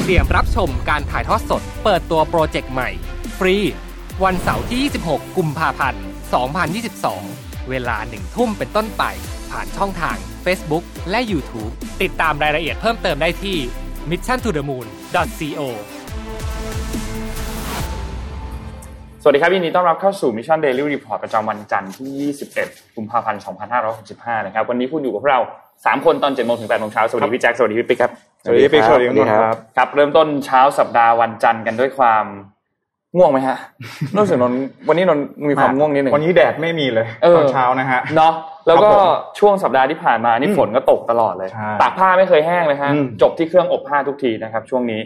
เตรียมรับชมการถ่ายทอดสด เปิดตัวโปรเจกต์ใหม่ ฟรี วันเสาร์ที่ 26 กุมภาพันธ์ 2022 เวลาหนึ่งทุ่มเป็นต้นไป ผ่านช่องทาง Facebook และ YouTube ติดตามรายละเอียดเพิ่มเติมได้ที่ mission to the moon co สวัสดีครับยินดีต้อนรับเข้าสู่ Mission Daily Report ประจำวันจันทร์ที่ 21 กุมภาพันธ์ 2565 นะครับ วันนี้คุณอยู่กับเรา 3คนตอน7โมงถึง8โมงเช้าสวัสดีพี่แจ็คสวัสดีพี่ปิ๊กครับสวัสดีพี่สวัสดีคุณครับครับ เริ่มต้นเช้าสัปดาห์วันจันทร์กันด้วยความง่วงไหมฮะรู้สึกนนท์วันนี้นนท์มีความง่วงนิดหนึ่งวันนี้แดดไม่มีเลยเออตอนเช้านะฮะเนาะแล้วก็ครับผมช่วงสัปดาห์ที่ผ่านมานี่อืมฝนก็ตกตลอดเลยใช่ตากผ้าไม่เคยแห้งเลยฮะอืมจบที่เครื่องอบผ้าทุกทีนะครับช่วงนี้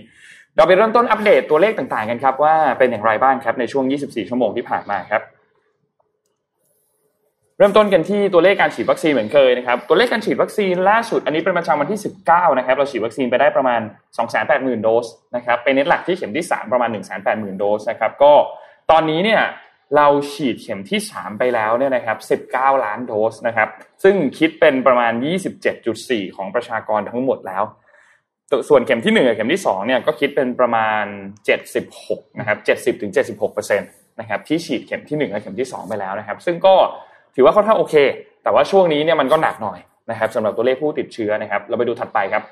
เราไปเริ่มต้นอัปเดตตัวเลขต่างๆกันครับว่าเป็นอย่างไรบ้างครับในช่วง 24 ชั่วโมงที่ผ่านมาครับ เริ่มต้นกันที่ตัวเลขการฉีดวัคซีนเหมือนเคยนะครับตัวเลขการฉีดวัคซีนล่าสุดอันนี้เป็นประจำวันที่ 19 นะครับเราฉีดวัคซีนไปได้ประมาณ 280,000 โดสนะครับเป็นเน็ตหลักที่เข็มที่ 3 ประมาณ 180,000 โดสนะครับก็ตอนนี้เนี่ยเราฉีดเข็มที่ 3 ไปแล้วเนี่ยนะครับ19 ล้านโดสนะครับซึ่งคิดเป็นประมาณ 27.4 ของประชากรทั้งหมดแล้ว ส่วนเข็มที่1กับเข็มที่2เนี่ยก็คิดเป็นประมาณ 76นะครับ70ถึง76เปอร์เซ็นะครับที่ฉีดเข็มที่1กับเข็มที่ 2 ไปแล้วนะครับ ซึ่งก็ ถือว่าค่อนข้างโอเค แต่ว่าช่วงนี้เนี่ยมันก็หนักหน่อยนะครับสำหรับตัวเลขผู้ติดเชื้อนะครับ เราไปดูถัดไปครับ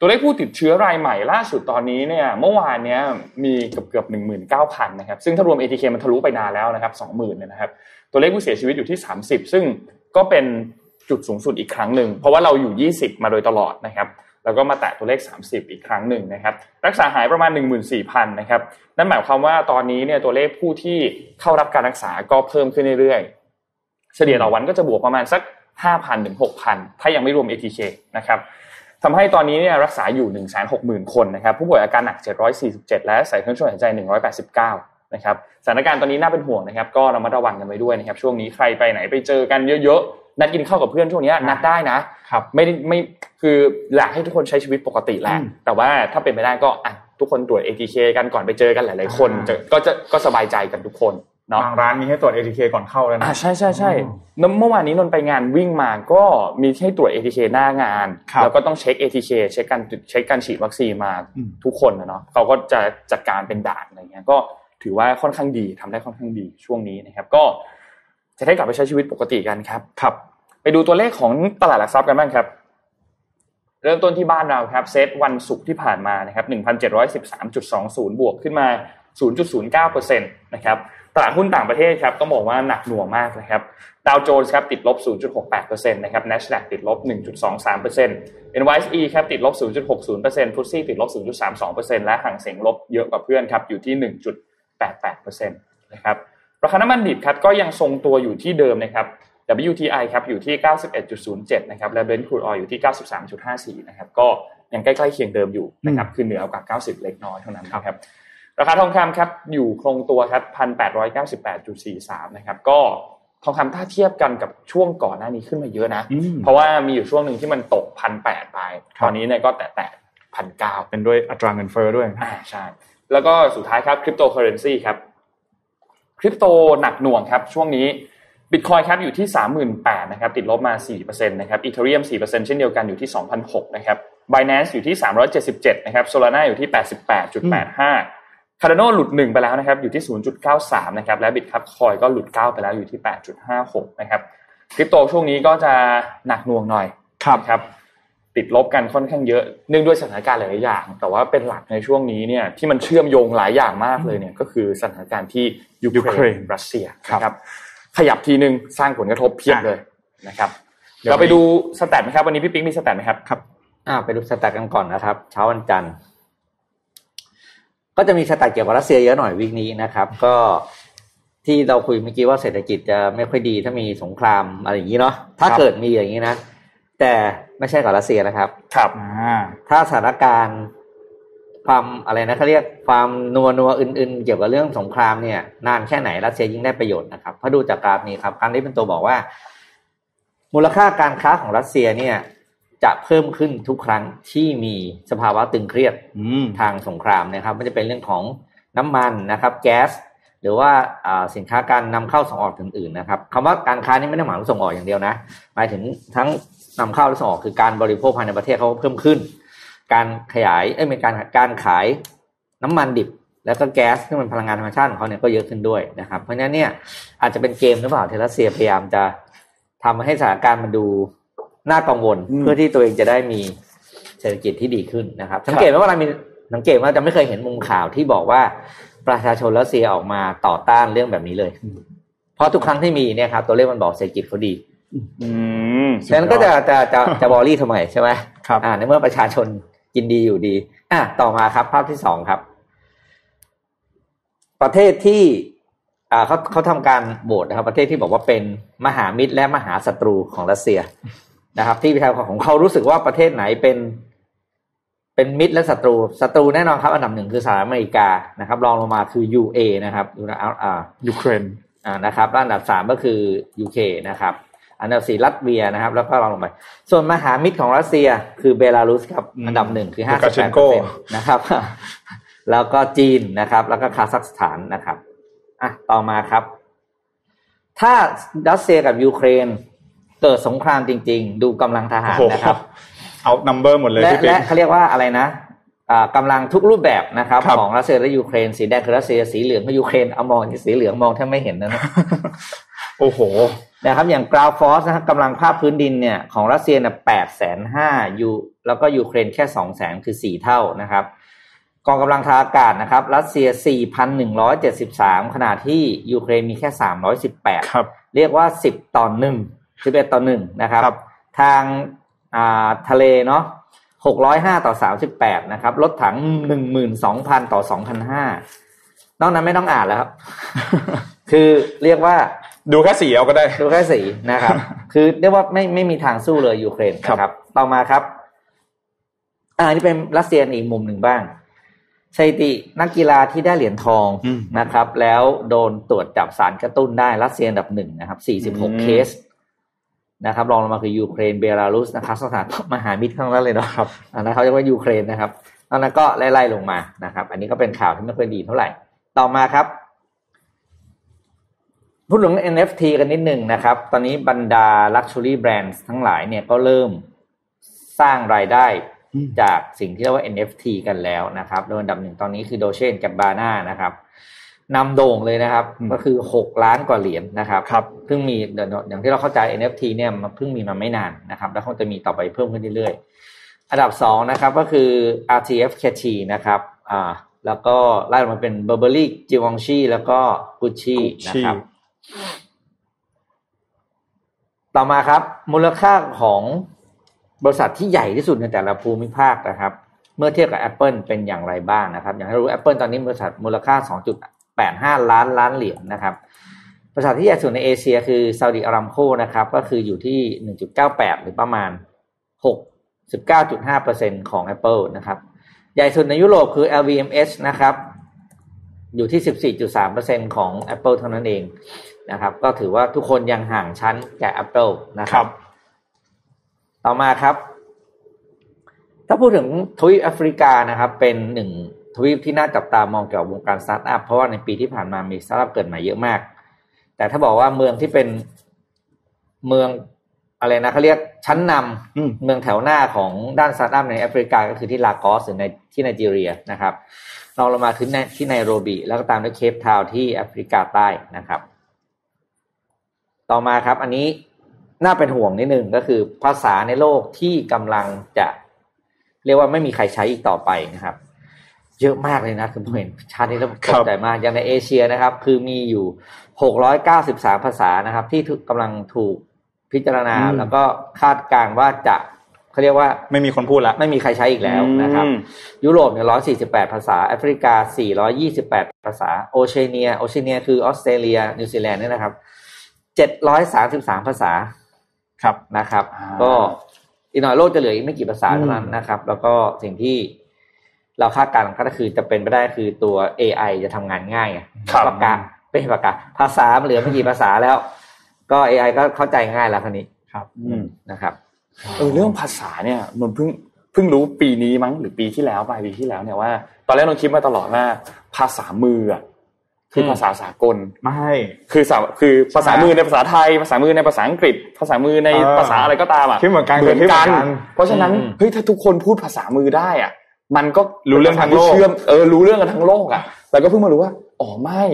ตัวเลขผู้ติดเชื้อรายใหม่ล่าสุดตอนนี้เนี่ยเมื่อวานเนี้ยมีเกือบเกือบหนึ่งหมื่นเก้าพันนะครับซึ่งถ้ารวม ATK มันทะลุไปนานแล้วนะครับสองหมื่นเนี่ยนะครับ ตัวเลขผู้เสียชีวิตอยู่ที่30ซึ่งก็เป็นจุดสูงสุดอีกครั้งหนึ่งเพราะว่าเราอยู่ 20 มาโดยตลอดนะครับแล้วก็มาแตะตัวเลข 30 อีกครั้งหนึ่งนะครับ รักษาหายประมาณ 14,000นะครับนั่นหมายความว่าตอนนี้เนี่ยตัวเลขผู้ที่เข้ารับการรักษาก็เพิ่มขึ้นเรื่อย เฉลี่ยต่อวันก็จะบวกประมาณสัก 5,000ถึง6,000 ถ้ายังไม่รวม ATK นะครับทำให้ตอนนี้เนี่ยรักษาอยู่ 160,000 คนนะครับผู้ป่วยอาการหนัก 747 และใส่เครื่องช่วยหายใจ 189 นะครับสถานการณ์ตอนนี้น่าเป็นห่วงนะครับ ก็ระมัดระวังกันไว้ด้วยนะครับช่วงนี้ใครไปไหนไปเจอกันเยอะๆนัดกินข้าวกับเพื่อนช่วงนี้นัดได้นะครับไม่ได้ไม่คืออยากให้ทุกคนใช้ชีวิตปกติแหละอืมแต่ว่าถ้าเป็นไปได้ก็อะทุกคนตรวจ ATK กันก่อนไปเจอกันหลาย ๆ คนอ่าจะก็จะก็สบายใจกันทุกคน เนาะบางร้านมีให้ตรวจ ATK ก่อนเข้าแล้วนะอ่าใช่ใช่ใช่อืมแล้วเมื่อวานนี้นนท์ไปงานวิ่งมาก็มีให้ตรวจ ATK หน้างานครับแล้วก็ต้องเช็ค ATK เช็คการเช็คการฉีดวัคซีนมาอืมทุกคนนะเนาะเขาก็จะจัดการเป็นด่านอะไรเงี้ยก็ถือว่าค่อนข้างดีทำได้ค่อนข้างดีช่วงนี้นะครับ ก็จะได้กลับไปใช้ชีวิตปกติกันครับครับ ไปดูตัวเลขของตลาดหลักทรัพย์กันบ้างครับ เริ่มต้นที่บ้านเราครับ เซตวันศุกร์ที่ผ่านมานะครับ1,713.20บวกขึ้นมา0.09%นะครับ ตลาดหุ้นต่างประเทศครับต้องบอกว่าหนักหน่วงมากนะครับดาวโจนส์ครับติดลบ 0.68%นะครับ NASDAQ ติดลบ 1.23% NYSE ครับติดลบ 0.60% f t s e ติดลบ 0.32%และห่างเสียงลบเยอะกว่าเพื่อนครับอยู่ที่ 1.88%นะครับราคาน้ำมันดิบครับก็ยังทรงตัวอยู่ที่เดิมนะครับ WTI ครับอยู่ที่ 91.07 นะครับ และ Brent crude oil อยู่ที่ 93.54 นะครับ ก็ยังใกล้ๆเคียงเดิมอยู่นะครับ คือเหนือกว่า 90 เล็กน้อยเท่านั้นนะครับ ราคาทองคำครับอยู่คงตัวครับ1,898.43นะครับก็ทองคำถ้าเทียบกันกับช่วงก่อนหน้านี้ขึ้นมาเยอะนะอืมเพราะว่ามีอยู่ช่วงหนึ่งที่มันตก1,800ไปครับตอนนี้เนี่ยก็แตะๆ1,900เปเป็นด้วยอัตราเงินเฟ้อด้วยอ่อ่าใช่แล้วก็สุดท้ายครับคริปโตเคอเรนซีครับคริปโตหนักหน่วงครับช่วงนี้บิตคอยครับอยู่ที่ 38,000นะครับติดลบมา 4%นะครับ Ethereum 4%เช่นเดียวกันอยู่ที่2,006นะครับ Binance อยู่ที่ 377นะครับ Solana อยู่ที่ 88.85 Cardano หลุด 1 ไปแล้วนะครับอยู่ที่ 0.93 นะครับและ Bitkub Coin ก็หลุด 9 ไปแล้วอยู่ที่ 8.56 นะครับคริปโตช่วงนี้ก็จะหนักหน่วงหน่อยครับครับติดลบกันค่อนข้างเยอะเนื่องด้วยสถานการณ์หลายๆอย่าง แต่ว่าเป็นหลักในช่วงนี้เนี่ยที่มันเชื่อมโยงหลายอย่างมากเลยเนี่ยก็คือสถานการณ์ที่ยูยูเคเครรนนรัสเซียครับนะครับ ขยับทีนึงสร้างผลกระทบเพียบอะเลยนะครับเดี๋ยวเราไปดู stat ไหมครับวันนี้พี่ปิ๊กมี stat ไหมครับครับอ่าไปดู stat กันก่อนนะครับ เช้าวันจันทร์ ก็จะมี stat เกี่ยวกับรัสเซียเยอะหน่อย week นี้นะครับ ก็ที่เราคุยเมื่อกี้ว่าเศรษฐกิจจะไม่ค่อยดีถ้ามีสงครามอะไรอย่างนี้เนาะถ้าครับเกิดมีอย่างนี้นะ แต่ไม่ใช่กับรัสเซียนะครับ ครับอ่าถ้าสถานการณ์ความอะไรนะเขาเรียกความนัวนัวอื่น ๆ เกี่ยวกับเรื่องสงครามเนี่ย นานแค่ไหนรัสเซียยิ่งได้ประโยชน์นะครับเพราะดูจากกราฟนี้ครับการนี้เป็นตัวบอกว่า มูลค่าการค้าของรัสเซียเนี่ย จะเพิ่มขึ้นทุกครั้งที่มีสภาวะตึงเครียดอืมทางสงครามนะครับไม่จะเป็นเรื่องของน้ำมันนะครับ แก๊สหรือว่าอ่าสินค้าการนำเข้าส่งออกอื่นๆนะครับคำว่าการค้านี่ไม่ได้หมายถึงส่งออกอย่างเดียวนะหมายถึงทั้งนำเข้าและส่งออกคือการบริโภคภายในประเทศเขาก็เพิ่มขึ้น การขยายเอ้ยเป็นการการขายน้ำมันดิบ แล้วก็แก๊สที่งเป็นพลังงานธรรมชาติของเขาเนี่ยก็เยอะขึ้นด้วยนะครับ เพราะฉะนั้นเนี่ยอาจจะเป็นเกมหรือเปล่าเทรัสเซียพยายามจะทำให้สถานการณ์มันดู น่ากังวลอืมเพื่อที่ตัวเองจะได้มีเศรษฐกิจที่ดีขึ้นนะครับสังเกตไหมว่าเรามีสังเกตว่าจะไม่เคยเห็นมุมข่าวที่บอกว่าประชาชนรัสเซียออกมาต่อต้านเรื่องแบบนี้เลย เพราะทุกครั้งที่มีเนี่ยครับตัวเลขมันบอกเศรษฐกิจเขาดีอืมฉะนั้นก็จะจะจะจะบอรี่ทำไมใช่ไหมครับอ่าในเมื่อประชาชนกินดีอยู่ดี อะต่อมาครับ ภาพที่สองครับ ประเทศที่อ่าเขาเขาทำการโหวตนะครับ ประเทศที่บอกว่าเป็นมหามิตรและมหาศัตรูของรัสเซีย นะครับ ที่ประชาชนของเขารู้สึกว่าประเทศไหนเป็น เป็นมิตรและศัตรูศัตรูแน่นอนครับอันดับหนึ่งคือสหรัฐอเมริกานะครับ รองลงมาคือ UA นะครับยูนะอ่ายูเครนอ่านะครับแล้วอันดับสามก็คือ UK นะครับ อันดับสี่รัสเซียนะครับ แล้วก็รองลงไปส่วนมหามิตรของรัสเซียคือเบลารุสครับอืมอันดับหนึ่งคือห้าลูสิกาบเชแปดนเปโกอร์เซ็นต์นะครับ แล้วก็จีนนะครับ แล้วก็คาซัคสถานนะครับอะต่อมาครับ ถ้ารัสเซียกับยูเครน เกิดสงครามจริง ๆ ดูกำลังทหารโอ้โหนะครับ เอา number หมดเลยและพี่ปิ๊กและเขาเรียกว่าอะไรนะอ่ากำลังทุกรูปแบบนะครับครับของรัสเซียและยูเครนสีแดงคือรัสเซียสีเหลืองคือยูเครนเอามองสีเหลืองมองแทบไม่เห็นนะนะโอ้โหนะครับอย่าง ground force นะครับกำลังภาคพื้นดินเนี่ยของรัสเซียเนี่ยแปดแสนห้ายูแล้วก็ยูเครนแค่สองแสนคือสี่เท่านะครับ กองกำลังทางอากาศนะครับ รัสเซียสี่พันหนึ่งร้อยเจ็ดสิบสามขณะที่ยูเครนมีแค่สามร้อยสิบแปดครับเรียกว่าสิบต่อหนึ่ง สิบเอ็ดต่อหนึ่งนะครับครับทางอ่าทะเลเนาะหกร้อยห้าต่อสามสิบแปดนะครับรถถังหนึ่งหมื่นสองพันต่อสองพันห้านอกนั้นไม่ต้องอ่านแล้วครับ คือเรียกว่าดูแค่สีเอาก็ได้ ดูแค่สีนะครับ คือเรียกว่าไม่ไม่มีทางสู้เลยยูเครนครับนะครับ ต่อมาครับ อ่านี่เป็นรัสเซียอีกมุมหนึ่งบ้างสถิตินักกีฬาที่ได้เหรียญทองอืมนะครับ แล้วโดนตรวจจับสารกระตุ้นได้รัสเซียอันดับหนึ่งนะครับอืม46 เคส นะครับรองลงมาคือยูเครนเบลารุสนะครับสถานมหามิตรทั้งนั้นเลยเนาะครับอันนั้นเขาเรียกว่ายูเครนนะครับตอนนั้นก็ไล่ๆลงมานะครับ อันนี้ก็เป็นข่าวที่ไม่ค่อยดีเท่าไหร่ ต่อมาครับพูดถึง NFT กันนิดหนึ่งนะครับ ตอนนี้บรรดา Luxury Brands ทั้งหลายเนี่ยก็เริ่มสร้างรายได้อืมจากสิ่งที่เรียกว่า NFT กันแล้วนะครับ โดยอันดับหนึ่งตอนนี้คือโดเชนกับบาน่านะครับ นำโด่งเลยนะครับอืมก็คือ 6 ล้านกว่าเหรียญนะครับครับเพิ่งมีเดี๋ยวอย่างที่เราเข้าใจ NFT เนี่ยมันเพิ่งมีมาไม่นานนะครับ แล้วคงจะมีต่อไปเพิ่มขึ้นเรื่อยๆ อันดับสองนะครับก็คือ RTF k t นะครับอ่าแล้วก็ไล่ลงมาเป็น Burberry Givenchy แล้วก็ Gucci นะครับ ต่อมาครับ มูลค่าของบริษัทที่ใหญ่ที่สุดในแต่ละภูมิภาคนะครับ เมื่อเทียบกับ Apple เป็นอย่างไรบ้างนะครับ อย่างที่รู้ Apple ตอนนี้บริษัทมูลค่า 2.85 ล้านล้านเหรียญนะครับบริษัทที่ใหญ่สุดในเอเชียคือซาอุดิอารามโคนะครับก็คืออยู่ที่ 1.98 หรือประมาณ 69.5%ของ Apple นะครับใหญ่สุดในยุโรปคือ LVMH นะครับอยู่ที่ 14.3%ของ Apple เท่านั้นเองนะครับ ก็ถือว่าทุกคนยังห่างชั้นแก่ Apple นะคครัรับบต่อมาครับ ถ้าพูดถึงทวีปแอฟริกานะครับ เป็นหนึ่ง ทวีปที่น่าจับตามองเกี่ยวกับวงการสตาร์ทอัพเพราะว่าในปีที่ผ่านมามีสตาร์ทอัพเกิดใหม่เยอะมาก แต่ถ้าบอกว่าเมืองที่เป็นเมืองอะไรนะเขาเรียกชั้นนำอืมเมืองแถวหน้าของด้านสตาร์ทอัพในแอฟริกาก็คือที่ลากอสหรือในที่ไนจีเรียนะครับรองลงมาคือในที่ไนโรบีแล้วก็ตามด้วยเคปทาวน์ที่แอฟริกาใต้นะครับ ต่อมาครับ อันนี้น่าเป็นห่วงนิดนึงก็คือภาษาในโลกที่กำลังจะ เรียกว่าไม่มีใครใช้อีกต่อไปนะครับ เยอะมากเลยนะคือผมเห็นชาตินี้แล้วคตรับกใจมากอย่างในเอเชียนะครับ คือมีอยู่693ภาษานะครับ ที่ถูกกำลังถูกพิจารณาอืมแล้วก็คาดการณ์ว่าจะเขาเรียกว่าไม่มีคนพูดละไม่มีใครใช้อีกแล้วนะครับอืมยุโรปเนี่ย148ภาษา แอฟริกา428ภาษา โอเชียเนีย โอเชียเนียคือออสเตรเลีย นิวซีแลนด์เนี่ยนะครับ733ภาษาครับนะครับอ่าก็อีกหน่อยโลกจะเหลืออีกไม่กี่ภาษาเท่านั้นนะครับ แล้วก็สิ่งที่ เราคาดการณ์ก็คือจะเป็นไปได้คือตัว AI จะทำงานง่ายไงครับปากกาไม่ใช่ปากกาภาษามันเหลือไม่กี่ภาษาแล้ว ก็ AI ก็เข้าใจง่ายแล้วคันนี้ครับ อืมนะครับเออเรื่องภาษาเนี่ยมันเพิ่งเพิ่งรู้ปีนี้มั้งหรือปีที่แล้วปลายปีที่แล้วเนี่ยว่า ตอนแรกเราคิดมาตลอดว่าภาษามืออะคืออมภาษาสากลไม่คือสาคือภาษาใช่ไหมมือในภาษาไทย ภาษามือในภาษาอังกฤษ ภาษามือในเออภาษาอะไรก็ตามอะคิดเหมือนกันเหมือนคิดเหมืกัอนนกัน เพราะฉะนั้นอืมเฮ้ยถ้าทุกคนพูดภาษามือได้อะ มันก็รู้เรื่องทั้งโลกเชื่อมเออรู้เรื่องกันทั้งโลกอะแล้วก็เพิ่งมารู้ว่าอ๋อไม่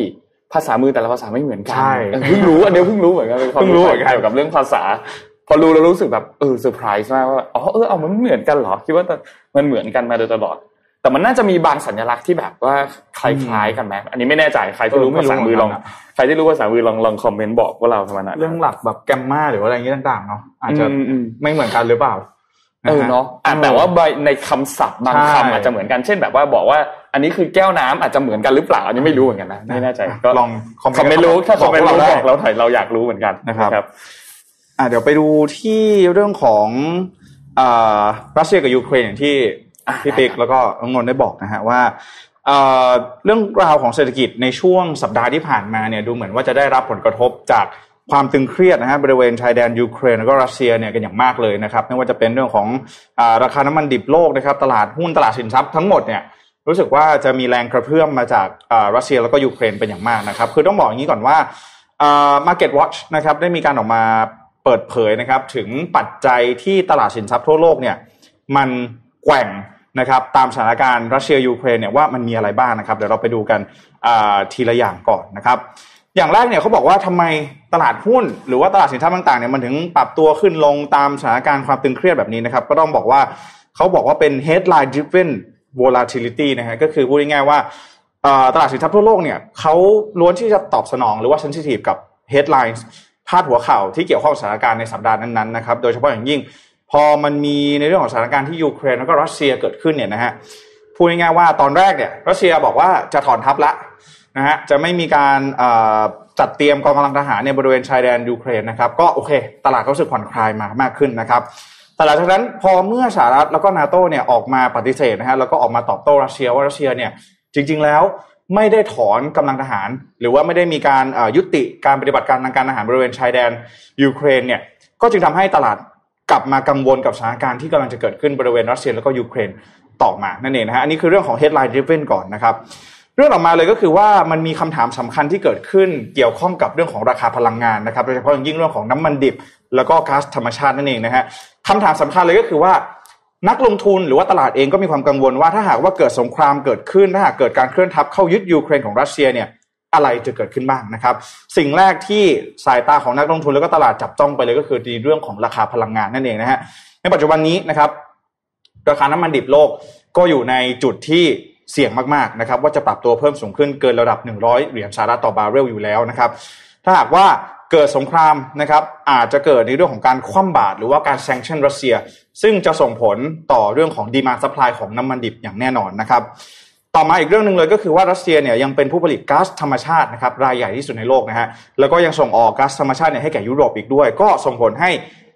ภาษามือแต่ละภาษาไม่เหมือนกัใช่เออเพิ่งรู้อันนี้เพิ่งรู้เหมือนกันเป็นความเพิ่งรู้เหมือนกันเกี่ยวกับเรื่องภาษา พอรู้แล้วรู้สึกแบบเออเซอร์ไพรส์มากว่าอ๋อเออเอามันเหมือนกันเหรอคิดว่ามันเหมือนกันมาโดยตลอด แต่มันน่าจะมีบางสัญลักษณ์ที่แบบว่าคล้ายๆกันไหมอันนี้ไม่แน่ใจใครที่รู้เออไม่ภารู้ษามือลองเหมือนกันอะใครที่รู้ภาษามือลองลองคอมเมนต์บอกว่าเราทำไมนะเรื่องหลักแบบแกมมาหรือว่าอะไรอย่างนี้ต่างๆเนาะอาจจะอืมอืมไม่เหมือนกันหรือเปล่า เออเนาะอะแต่ว่าใบในคำศัพท์บางใช่คำอาจจะเหมือนกันเช่นแบบว่าบอกว่า อันนี้คือแก้วน้ำอาจจะเหมือนกันหรือเปล่าอันนี้ไม่รู้เหมือนกันนะไม่แน่ใจก็ลองคอมคอมเมนต์รู้ถ้าคอมเมนต์รู้ได้บอกเราหน่อยเราอยากรู้เหมือนกันนะครับอ่าเดี๋ยวไปดูที่เรื่องของอ่ารัสเซียกับยูเครนอย่างที่อ่าพี่ติ๊กแล้วก็น้องนนท์ได้บอกนะฮะว่าเอ่อเรื่องราวของเศรษฐกิจในช่วงสัปดาห์ที่ผ่านมาเนี่ยดูเหมือนว่าจะได้รับผลกระทบจาก ความตึงเครียดนะฮะบริเวณชายแดนยูเครนแล้วก็รัสเซียเนี่ยกันอย่างมากเลยนะครับไม่ว่าจะเป็นเรื่องของราคาน้ำมันดิบโลกนะครับตลาดหุ้นตลาดสินทรัพย์ทั้งหมดเนี่ยรู้สึกว่าจะมีแรงกระเพื่อมมาจากรัสเซียแล้วก็ยูเครนเป็นอย่างมากนะครับคือต้องบอกอย่างนี้ก่อนว่าอ่า Market Watch นะครับได้มีการออกมาเปิดเผยนะครับถึงปัจจัยที่ตลาดสินทรัพย์ทั่วโลกเนี่ยมันแกว่งนะครับตามสถานการณ์รัสเซียยูเครนเนี่ยว่ามันมีอะไรบ้างนะครับเดี๋ยวเราไปดูกันทีละอย่างก่อนนะครับ อย่างแรกเนี่ยเขาบอกว่าทำไมตลาดหุ้น หรือว่าตลาดสินทรัพย์ต่างๆเนี่ยมันถึงปรับตัวขึ้นลงตามสถานการณ์ความตึงเครียดแบบนี้นะครับ ก็ต้องบอกว่าเขาบอกว่าเป็น headline driven volatility นะฮะก็คือพูดง่ายๆว่าตลาดสินทรัพย์ทั่วโลกเนี่ยเขาล้วนที่จะตอบสนองหรือว่า sensitive กับ headlines พาดหัวข่าวที่เกี่ยวข้องกับสถานการณ์ในสัปดาห์นั้นๆนะครับโดยเฉพาะอย่างยิ่ง พอมันมีในเรื่องของสถานการณ์ที่ยูเครนแล้วก็รัสเซียเกิดขึ้นเนี่ยนะฮะพูดง่ายๆว่าตอนแรกเนี่ยรัสเซียบอกว่าจะถอนทัพละ นะฮะจะไม่มีการจัดเตรียมกองกำลังทหารในบริเวณชายแดนยูเครนนะครับก็โอเค ตลาดก็รู้สึกผ่อนคลายมามากขึ้นนะครับแต่หลังจากนั้นพอเมื่อสหรัฐแล้วก็นาโตเนี่ยออกมาปฏิเสธนะฮะแล้วก็ออกมาตอบโต้รัสเซียว่ารัสเซียเนี่ยจริง ๆแล้วไม่ได้ถอนกำลังทหาร หรือว่าไม่ได้มีการยุติการปฏิบัติการทางการทหารบริเวณชายแดนยูเครนเนี่ยก็จึงทำให้ตลาดกลับมากังวลกับสถานการณ์ที่กำลังจะเกิดขึ้นบริเวณรัสเซียแล้วก็ยูเครนต่อมานั่นเองนะฮะอันนี้คือเรื่องของ headline driven ก่อนนะครับ เรื่องออกมาเลยก็คือว่ามันมีคำถามสำคัญที่เกิดขึ้นเกี่ยวข้องกับเรื่องของราคาพลังงานนะครับโดยเฉพาะอย่างยิ่งเรื่องของน้ำมันดิบ แล้วก็ก๊าซธรรมชาตินั่นเองนะฮะคำถามสำคัญเลยก็คือว่า นักลงทุนหรือว่าตลาดเองก็มีความกังวลว่าถ้าหากว่าเกิดสงครามเกิดขึ้น ถ้าหากเกิดการเคลื่อนทัพเข้ายึดยูเครนของรัสเซียเนี่ยอะไรจะเกิดขึ้นบ้างนะครับ สิ่งแรกที่สายตาของนักลงทุนแล้วก็ตลาดจับจ้องไปเลยก็คือในเรื่องของราคาพลังงานนั่นเองนะฮะในปัจจุบันนี้นะครับ ราคาน้ำมันดิบโลกก็อยู่ในจุดที่ เสี่ยงมากๆนะครับว่าจะปรับตัวเพิ่มสูงขึ้นเกินระดับ 100 เหรียญสหรัฐต่อบาร์เรลอยู่แล้วนะครับถ้าหากว่าเกิดสงครามนะครับอาจจะเกิดในเรื่องของการคว่ำบาตรหรือว่าการ sanction รัสเซีย ซึ่งจะส่งผลต่อเรื่องของ demand supply ของน้ำมันดิบอย่างแน่นอนนะครับต่อมาอีกเรื่องหนึ่งเลยก็คือว่ารัสเซียเนี่ยยังเป็นผู้ผลิตก๊าซธรรมชาตินะครับรายใหญ่ที่สุดในโลกนะฮะแล้วก็ยังส่งออกก๊าซธรรมชาติเนี่ยให้แก่ยุโรปอีกด้วย ก็ส่งผลให้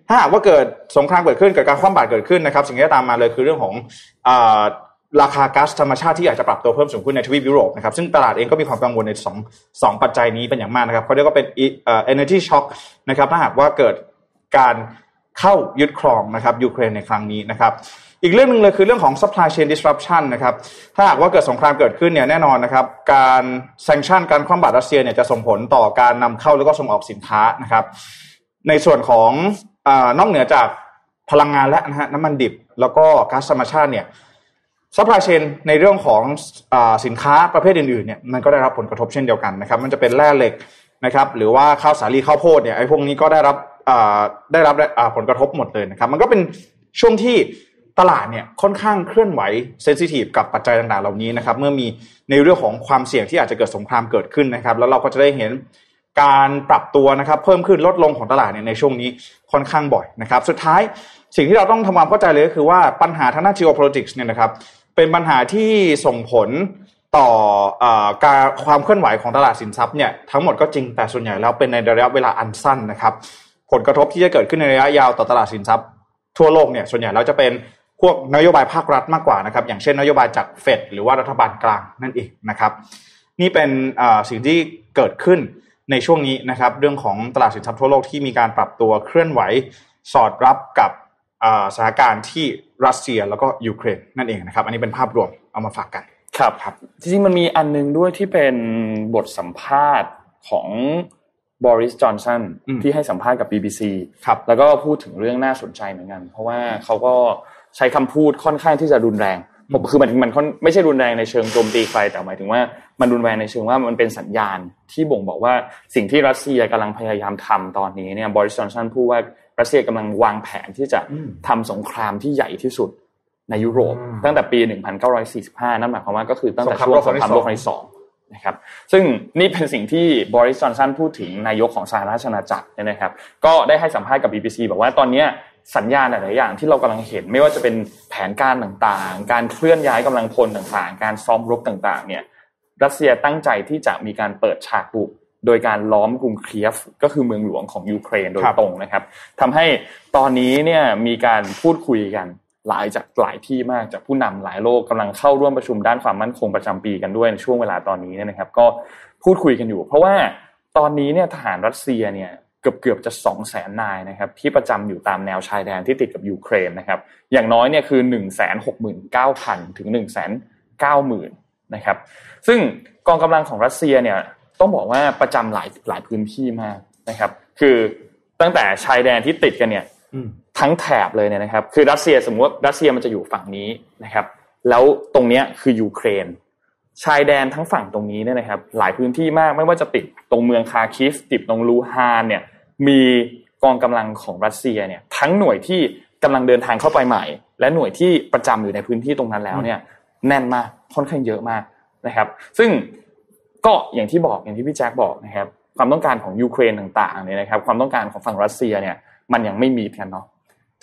ถ้าหากว่าเกิดสงครามเกิดขึ้นเกิดการคว่ำบาตรเกิดขึ้นนะครับสิ่งที่ตามมาเลยคือเรื่องของอา ราคาก๊าซธรรมชาติที่อาจจะปรับตัวเพิ่มสูงขึ้นในทวีปยุโรปนะครับซึ่งตลาดเองก็มีความกังวลในสองสองปัจจัยนี้เป็นอย่างมากนะครับเขาเรียกว่าเป็นเอ่อ energy shock นะครับถ้าหากว่าเกิดการเข้ายึดครองนะครับยูเครนในครั้งนี้นะครับอีกเรื่องหนึ่งเลยคือเรื่องของ supply chain disruption นะครับถ้าหากว่าเกิดสงครามเกิดขึ้นเนี่ยแน่นอนนะครับการ sanction การคว่ำบาตรรัสเซียเนี่ยจะส่งผลต่อการนำเข้าแล้วก็ส่งออกสินค้านะครับในส่วนของอนอกเหนือจากพลังงานและนะฮะน้ำมันดิบ แล้วก็ก๊าซธรรมชาติเนี่ย supply chain ในเรื่องของอสินค้าประเภทอื่นๆเนี่ยมันก็ได้รับผลกระทบเช่นเดียวกันนะครับ มันจะเป็นแร่เหล็กนะครับ หรือว่าข้าวสาลีข้าวโพดเนี่ยไอ้พวกนี้ก็ได้รับได้รับผลกระทบหมดเลยนะครับ มันก็เป็นช่วงที่ตลาดเนี่ยค่อนข้างเคลื่อนไหวเซนซิทีฟกับปัจจัยต่างๆ เหล่านี้นะครับ เมื่อมีในเรื่องของความเสี่ยงที่อาจจะเกิดสงครามเกิดขึ้นนะครับ แล้วเราก็จะได้เห็นการปรับตัวนะครับ เพิ่มขึ้นลดลงของตลาดเนี่ยในช่วงนี้ค่อนข้างบ่อยนะครับ สุดท้ายสิ่งที่เราต้องทำความเข้าใจเลยก็คือว่าปัญหาทางด้าน geopolitics เนี่ยนะครับ เป็นปัญหาที่ส่งผลต่อเออการความเคลื่อนไหวของตลาดสินทรัพย์เนี่ยทั้งหมดก็จริงแต่ส่วนใหญ่แล้วเป็นในระยะเวลาอันสั้นนะครับ ผลกระทบที่จะเกิดขึ้นในระยะยาวต่อตลาดสินทรัพย์ ทั่วโลกเนี่ยส่วนใหญ่แล้วจะเป็นพวกนโยบายภาครัฐมากกว่านะครับ อย่างเช่นนโยบายจากเฟดหรือว่ารัฐบาลกลางนั่นเองนะครับ นี่เป็นสิ่งที่เกิดขึ้นในช่วงนี้นะครับ เรื่องของตลาดสินทรัพย์ทั่วโลกที่มีการปรับตัวเคลื่อนไหว สอดรับกับ สถานการณ์ที่รัสเซียแล้วก็ยูเครนนั่นเองนะครับ อันนี้เป็นภาพรวมเอามาฝากกัน ครับครับจริงๆมันมีอันนึงด้วยที่เป็นบทสัมภาษณ์ของบริสจอนสันที่ให้สัมภาษณ์กับ BBC ครับแล้วก็พูดถึงเรื่องน่าสนใจเหมือนกัน เพราะว่าเขาก็ใช้คำพูดค่อนข้างที่จะรุนแรงผมคือมันมันไม่ใช่รุนแรงในเชิงโจมตีใครแต่หมายถึงว่ามันรุนแรงในเชิงว่ามันเป็นสัญญาณที่บ่งบอกว่าสิ่งที่รัสเซียกำลังพยายามทำตอนนี้เนี่ยบริสจอนสันพูดว่า รัสเซียกำลังวางแผนที่จะทำสงครามที่ใหญ่ที่สุดในยุโรป ตั้งแต่ปี 1945 นั่นหมายความว่าก็คือตั้งแต่ช่วงสงครามโลกครั้งที่สองนะครับซึ่งนี่เป็นสิ่งที่บริสจอนสันพูดถึงนายกของสหราชอาณาจักรเนี่ยนะครับ ก็ได้ให้สัมภาษณ์กับ BBC บอกว่าตอนนี้สัญญาณหลายอย่างที่เรากำลังเห็นไม่ว่าจะเป็นแผนการต่างๆ การเคลื่อนย้ายกำลังพลต่างๆ การซ้อมรบต่างๆเนี่ยรัสเซียตั้งใจที่จะมีการเปิดฉากบุก โดยการล้อมกรุงเคียฟก็คือเมืองหลวงของยูเครนโดยตรงนะครับทำให้ตอนนี้เนี่ยมีการพูดคุยกันหลายจากหลายที่มากจากผู้นำหลายโลกกำลังเข้าร่วมประชุมด้านความมั่นคงประจำปีกันด้วยในช่วงเวลาตอนนี้นะครับ ก็พูดคุยกันอยู่ เพราะว่าตอนนี้เนี่ยทหารรัสเซียเนี่ยเกือบเกือบจะสองแสนนายนะครับที่ประจำอยู่ตามแนวชายแดนที่ติดกับยูเครนนะครับ อย่างน้อยเนี่ยคือหนึ่งแสนหกหมื่นเก้าพันถึงหนึ่งแสนเก้าหมื่นนะครับ ซึ่งกองกำลังของรัสเซียเนี่ย ต้องบอกว่าประจำหลายหลายพื้นที่มากนะครับ คือตั้งแต่ชายแดนที่ติดกันเนี่ยทั้งแถบเลยเนี่ยนะครับ คือรัสเซียสมมติว่ารัสเซียมันจะอยู่ฝั่งนี้นะครับ แล้วตรงเนี้ยคือยูเครน ชายแดนทั้งฝั่งตรงนี้เนี่ยนะครับ หลายพื้นที่มากไม่ว่าจะติดตรงเมืองคาคิฟติดตรงลูฮานเนี่ย มีกองกำลังของรัสเซียเนี่ยทั้งหน่วยที่กำลังเดินทางเข้าไปใหม่ และหน่วยที่ประจำอยู่ในพื้นที่ตรงนั้นแล้วเนี่ย แน่นมากค่อนข้างเยอะมากนะครับ ซึ่ง ก็อย่างที่บอกอย่างที่พี่แจ็คบอกนะครับ ความต้องการของยูเครนต่างๆเนี่ยนะครับ ความต้องการของฝั่งรัสเซียเนี่ย มันยังไม่มีกันเนาะ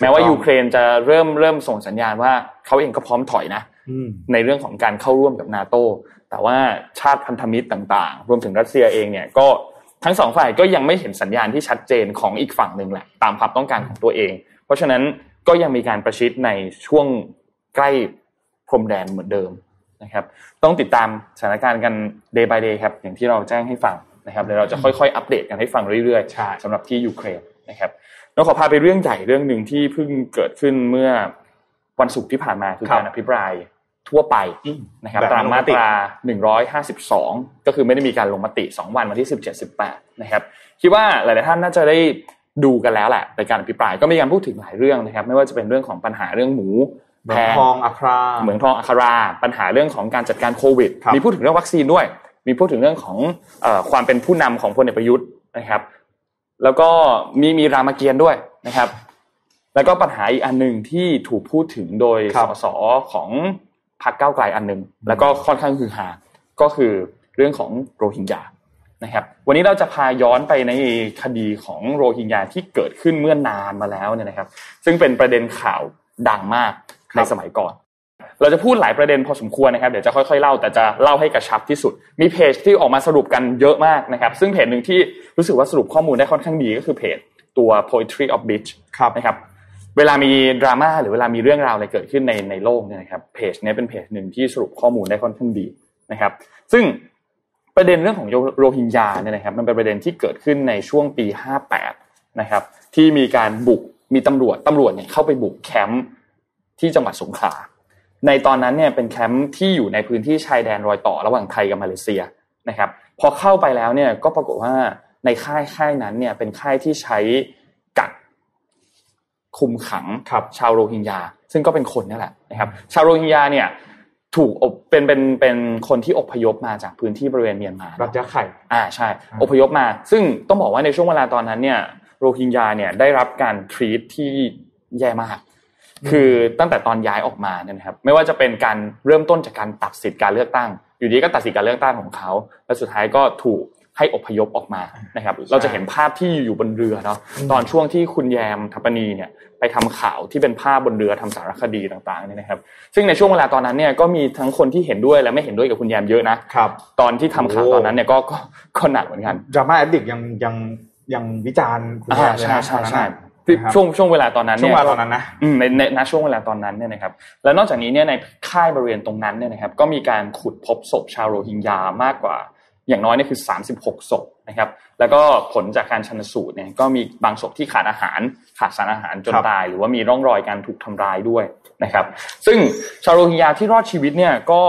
แม้ว่ายูเครนจะเริ่มเริ่มส่งสัญญาณว่าเขาเองก็พร้อมถอยนะในเรื่องของการเข้าร่วมกับนาโตแต่ว่าชาติพันธมิตรต่างๆ รวมถึงรัสเซียเองเนี่ยก็ทั้งสองฝ่ายก็ยังไม่เห็นสัญญาณที่ชัดเจนของอีกฝั่งหนึ่งแหละตามความต้องการของตัวเอง เพราะฉะนั้นก็ยังมีการประชิดในช่วงใกล้พรมแดนเหมือนเดิม นะครับต้องติดตามสถานการณ์กัน day by day ครับอย่างที่เราแจ้งให้ฟังนะครับเดี๋ยวเราจะค่อยๆ อัปเดตกันให้ฟังเรื่อยๆสำหรับที่ยูเครนนะครับเราขอพาไปเรื่องใหญ่เรื่องหนึ่งที่เพิ่งเกิดขึ้นเมื่อวันศุกร์ที่ผ่านมาคือการอภิปรายทั่วไปนะครับตามมาตรา 152 ก็คือไม่ได้มีการลงมติ 2 วันวันที่ 17 18 นะครับ คิดว่าหลายๆท่านน่าจะได้ดูกันแล้วแหละในการอภิปรายก็มีการพูดถึงหลายเรื่องนะครับ ไม่ว่าจะเป็นเรื่องของปัญหาเรื่องหมู แพงทองอัคราเหมืองทองอัครา ปัญหาเรื่องของการจัดการโควิด มีพูดถึงเรื่องวัคซีนด้วย มีพูดถึงเรื่องของความเป็นผู้นำของพลเอกประยุทธ์นะครับ แล้วก็มีมีรามเกียรติ์ด้วยนะครับ แล้วก็ปัญหาอีกอันหนึ่งที่ถูกพูดถึงโดยสสของพรรคก้าวไกลอันหนึ่งแล้วก็ค่อนข้างคือหา ก็คือเรื่องของโรฮิงญานะครับ วันนี้เราจะพาย้อนไปในคดีของโรฮิงญาที่เกิดขึ้นเมื่อนานมาแล้วเนี่ยนะครับ ซึ่งเป็นประเด็นข่าวดังมาก ในสมัยก่อน เราจะพูดหลายประเด็นพอสมควรนะครับเดี๋ยวจะค่อยๆเล่าแต่จะเล่าให้กระชับที่สุด มีเพจที่ออกมาสรุปกันเยอะมากนะครับ ซึ่งเพจหนึ่งที่รู้สึกว่าสรุปข้อมูลได้ค่อนข้างดีก็คือเพจตัว poetry of beach นะครับเวลามีดราม่าหรือเวลามีเรื่องราวอะไรเกิดขึ้นในในโลกเนี่ยนะครับเพจนี้เป็นเพจหนึ่งที่สรุปข้อมูลได้ค่อนข้างดีนะครับ ซึ่งประเด็นเรื่องของโรฮิงญาเนี่ยนะครับมันเป็นประเด็นที่เกิดขึ้นในช่วงปี 58 นะครับที่มีการบุกมีตำรวจตำรวจเนี่ยเข้าไปบุกแคมป์ ที่จังหวัดสงขลาในตอนนั้นเนี่ยเป็นแคมป์ที่อยู่ในพื้นที่ชายแดนรอยต่อระหว่างไทยกับมาเลเซียนะครับพอเข้าไปแล้วเนี่ยก็ปรากฏว่าในค่ายค่ายนั้นเนี่ยเป็นค่ายที่ใช้กักคุมขังชาวโรฮิงญาซึ่งก็เป็นคนนี่แหละนะครับชาวโรฮิงญาเนี่ยถูกอบเป็นเป็นเป็นคนที่อพยพมาจากพื้นที่บริเวณเมียนมารัฐยะไข่อ่าใช่อพยพมา ซึ่งต้องบอกว่าในช่วงเวลาตอนนั้นเนี่ยโรฮิงญาเนี่ยได้รับการทรีตที่แย่มาก คือตั้งแต่ตอนย้ายออกมาเนี่ยนะครับ ไม่ว่าจะเป็นการเริ่มต้นจากการตัดสิทธิ์การเลือกตั้ง อยู่ดีก็ตัดสิทธิ์การเลือกตั้งของเขา และสุดท้ายก็ถูกให้อพยพออกมานะครับ เราจะเห็นภาพที่อยู่บนเรือเนาะตอนช่วงที่คุณแยมทัปนีเนี่ยไปทำข่าวที่เป็นภาพบนเรือทำสารคดีต่างๆเนี่ยนะครับ ซึ่งในช่วงเวลาตอนนั้นเนี่ยก็มีทั้งคนที่เห็นด้วยและไม่เห็นด้วยกับคุณแยมเยอะนะครับตอนที่ทำข่าวตอนนั้นเนี่ยก็ก็หนักเหมือนกันดราม่าแอดดิกยังยังยังวิจารณ์คุณแยมใช่ใช่ใช่นะครับ ช่วงช่วงเวลาตอนนั้นช่วเนี่งเวยลาตอนนั้นนะอืมในในณช่วงเวลาตอนนั้นเนี่ยนะครับแล้วนอกจากนี้เนี่ยในค่ายบริเวณตรงนั้นเนี่ยนะครับก็มีการขุดพบศพชาวโรฮิงญามากกว่า อย่างน้อยเนี่ยคือ 36ศพนะครับแล้วก็ผลจากการชันสูตรเนี่ยก็มีบางศพที่ขาดอาหารขาดสารอาหารจนครับตาย หรือว่ามีร่องรอยการถูกทำร้ายด้วยนะครับ ซึ่งชาวโรฮิงญาที่รอดชีวิตเนี่ยก็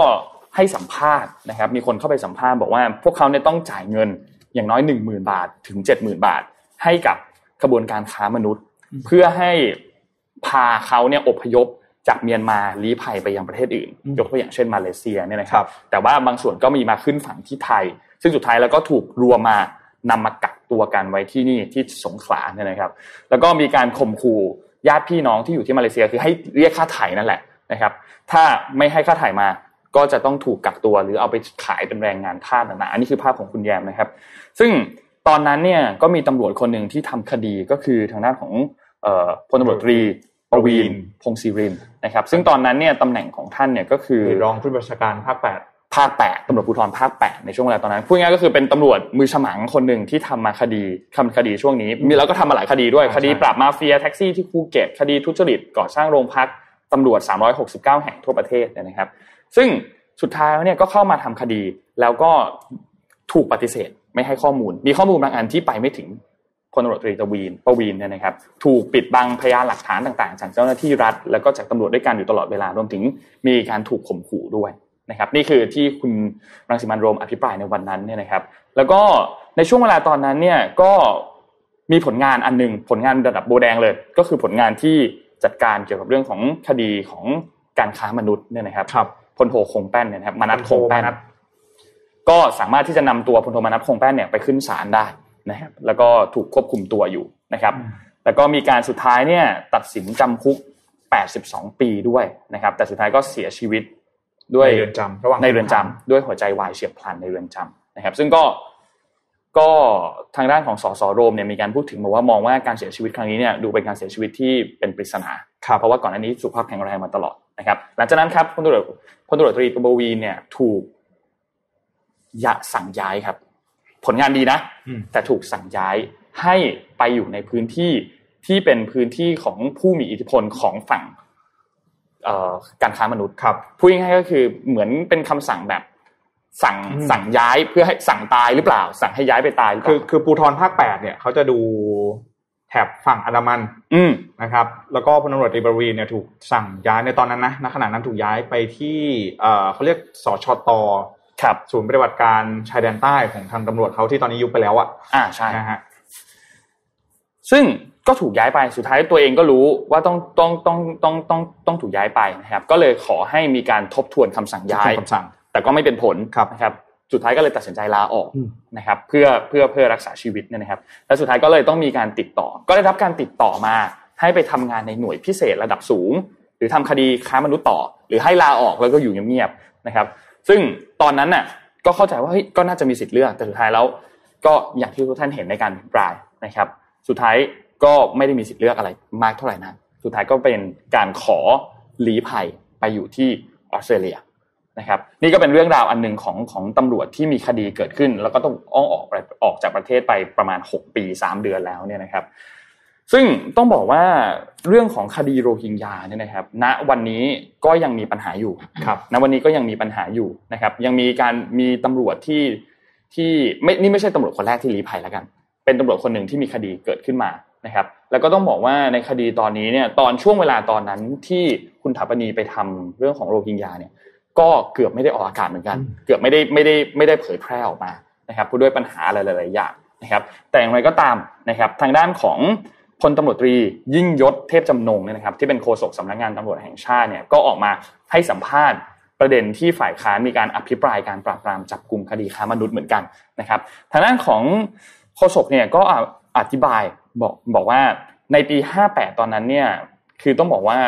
ให้สัมภาษณ์นะครับ มีคนเข้าไปสัมภาษณ์บอกว่า พวกเขาเนี่ยต้องจ่ายเงินอย่างน้อย 1 0,000 บาทถึง 70,000 บาท ให้กับกระบวนการค้ามนุษย์ เพื่อให้พาเขาเนี่ยอพยพจากเมียนมาลี้ภัยไปยังประเทศอื่นอืมยกตัวอย่างเช่นมาเลเซียเนี่ยนะคครัรับบแต่ว่าบางส่วนก็มีมาขึ้นฝั่งที่ไทย ซึ่งสุดท้ายแล้วก็ถูกรวมมานำมากักตัวกันไว้ที่นี่ที่สงขลาเนี่ยนะครับ แล้วก็มีการข่มขู่ญาติพี่น้องที่อยู่ที่มาเลเซียคือให้เรียกค่าไถ่นั่นแหละนะครับ ถ้าไม่ให้ค่าไถ่มาก็จะต้องถูกกักตัวหรือเอาไปขายเป็นแรงงานทาสต่างๆอันนี้คือภาพของคุณแยมนะครับ ซึ่งตอนนั้นเนี่ยก็มีตำรวจคนหนึ่งที่ทำคดีก็คือทางด้านของเอ่อ พลตำรวจตรีประวีนพงศิรินทร์นะครับ ซึ่งตอนนั้นเนี่ยตำแหน่งของท่านเนี่ยก็คือรองผู้บัญชาการภาคแปดภาคแปดตำรวจภูธรภาคแปดในช่วงเวลาตอนนั้นพูดง่ายๆก็คือเป็นตำรวจมือฉมังคนหนึ่งที่ทำมาคดีทำคดีช่วงนี้มีแล้วก็ทำมาหลายคดีด้วยใช่คดีปราบมาเฟียแท็กซี่ที่ภูเก็ตคดีทุจริตก่อสร้างโรงพักตำรวจ 369 แห่งทั่วประเทศเนี่ยนะครับ ซึ่งสุดท้ายแล้วเนี่ยก็เข้ามาทำคดีแล้วก็ถูกปฏิเสธไม่ให้ข้อมูล มีข้อมูลบางอันที่ไปไม่ถึง พลตำรวจตรีตวีนประวีนเนี่ยนะครับ ถูกปิดบังพยานหลักฐานต่างๆจากเจ้าหน้าที่รัฐ แล้วก็จากตำรวจด้วยกันอยู่ตลอดเวลารวมถึงมีการถูกข่มขู่ด้วยนะครับ นี่คือที่คุณรังสิมันต์โรมอภิปรายในวันนั้นเนี่ยนะครับ แล้วก็ในช่วงเวลาตอนนั้นเนี่ยก็มีผลงานอันหนึงผลงานระดับโบแดงเลย ก็คือผลงานที่จัดการเกี่ยวกับเรื่องของคดีของการค้ามนุษย์เนี่ยนะครับครับพลโทคงแป้นเนี่ยนะครับมานัดคงแป้นมานัดก็สามารถที่จะนำตัวพลโทมานัดคงแป้นเนี่ยไปขึ้นศาลได้ นะครับแล้วก็ถูกควบคุมตัวอยู่นะครับ แต่ก็มีการสุดท้ายเนี่ยตัดสินจำคุก 82 ปีด้วยนะครับ แต่สุดท้ายก็เสียชีวิตด้วยในเรือนจำระหว่างในเรือนจำด้วยหัวใจวายเฉียบพลันในเรือนจำนะครับ ซึ่งก็ก็ทางด้านของสสโรมเนี่ยมีการพูดถึงบอกว่ามองว่าการเสียชีวิตครั้งนี้เนี่ยดูเป็นการเสียชีวิตที่เป็นปริศนาครับเพราะว่าก่อนหน้านี้สุขภาพแข็งแรงมาตลอดนะครับ หลังจากนั้นครับพลตำรวจพลตำรวจตรีประบวีนเนี่ยถูกยะสั่งย้ายครับ ผลงานดีนะอืมแต่ถูกสั่งย้ายให้ไปอยู่ในพื้นที่ที่เป็นพื้นที่ของผู้มีอิทธิพลของฝั่งเอ่อการค้ามนุษย์ครับพูดง่ายๆก็คือเหมือนเป็นคำสั่งแบบสั่งอืมสั่งย้ายเพื่อให้สั่งตายหรือเปล่า สั่งให้ย้ายไปตายหรือเปคือล่าคือภูทรภาคแปดเนี่ยเขาจะดูแถบฝั่งอันดามันอืมนะครับ แล้วก็พลตำรวจตรีบรวีเนี่ยถูกสั่งย้ายในตอนนั้นนะณขณะนั้นถูกย้ายไปที่เอ่อเขาเรียกสชต ครับศูนย์ปฏิบัติการชายแดนใต้ของทางตำรวจเขาที่ตอนนี้ยุบไปแล้วอะอ่าใช่นะฮะซึ่งก็ถูกย้ายไปสุดท้ายตัวเองก็รู้ว่าต้องต้องต้องต้องต้องต้องถูกย้ายไปนะครับ ก็เลยขอให้มีการทบทวนคำสั่งย้ายคำสั่ง แต่ก็ไม่เป็นผลครับนะครับ สุดท้ายก็เลยตัดสินใจลาออกอืมนะครับ เพื่อเพื่อเพื่อรักษาชีวิตเนี่ยนะครับ และสุดท้ายก็เลยต้องมีการติดต่อ ก็ได้รับการติดต่อมา ให้ไปทำงานในหน่วยพิเศษระดับสูง หรือทำคดีค้ามนุษย์ต่อ หรือให้ลาออกแล้วก็อยู่เงียบๆนะครับ ซึ่งตอนนั้นน่ะก็เข้าใจว่าเฮ้ยก็น่าจะมีสิทธิ์เลือกแต่สุดท้ายแล้ว ก็อย่างที่ทุกท่านเห็นในการอภิปรายนะครับ สุดท้ายก็ไม่ได้มีสิทธิ์เลือกอะไรมากเท่าไหร่นักสุดท้ายก็เป็นการขอลีภัยไปอยู่ที่ออสเตรเลียนะครับนี่ก็เป็นเรื่องราวอันหนึ่งของของตำรวจที่มีคดีเกิดขึ้น แล้วก็ต้องอ้องออกปออกจากประเทศไปประมาณ 6 ปี 3 เดือนแล้วเนี่ยนะครับ ซึ่งต้องบอกว่าเรื่องของคดีโรฮิงญาเนี่ยนะครับ ณวันนี้ก็ยังมีปัญหาอยู่ครับณวันนี้ก็ยังมีปัญหาอยู่นะครับ ยังมีการมีตำรวจที่ที่ไม่นี่ไม่ใช่ตำรวจคนแรกที่ลี้ภัยแล้วกัน เป็นตำรวจคนหนึ่งที่มีคดีเกิดขึ้นมานะครับ แล้วก็ต้องบอกว่าในคดีตอนนี้เนี่ยตอนช่วงเวลาตอนนั้นที่คุณถาปนีไปทำเรื่องของโรฮิงญาเนี่ยก็เกือบไม่ได้ออกอากาศเหมือนกัน เกือบไม่ได้ไม่ได้ไม่ได้เผยแพร่ออกมานะครับเพราะด้วยปัญหาอะไรหลายๆอย่างนะครับ แต่อย่างไรก็ตามนะครับทางด้านของ พลตำรวจตรียิ่งยศเทพจำนงเนี่ยนะครับที่เป็นโฆษกสำนักงานตำรวจแห่งชาติเนี่ยก็ออกมาให้สัมภาษณ์ประเด็นที่ฝ่ายค้านมีการอภิปรายการปราบปรามจับกลุ่มคดีค้ามนุษย์เหมือนกันนะครับทางด้านของโฆษกเนี่ยก็อธิบายบอกบอกว่าในปี 58 ตอนนั้นเนี่ยคือต้องบอกว่า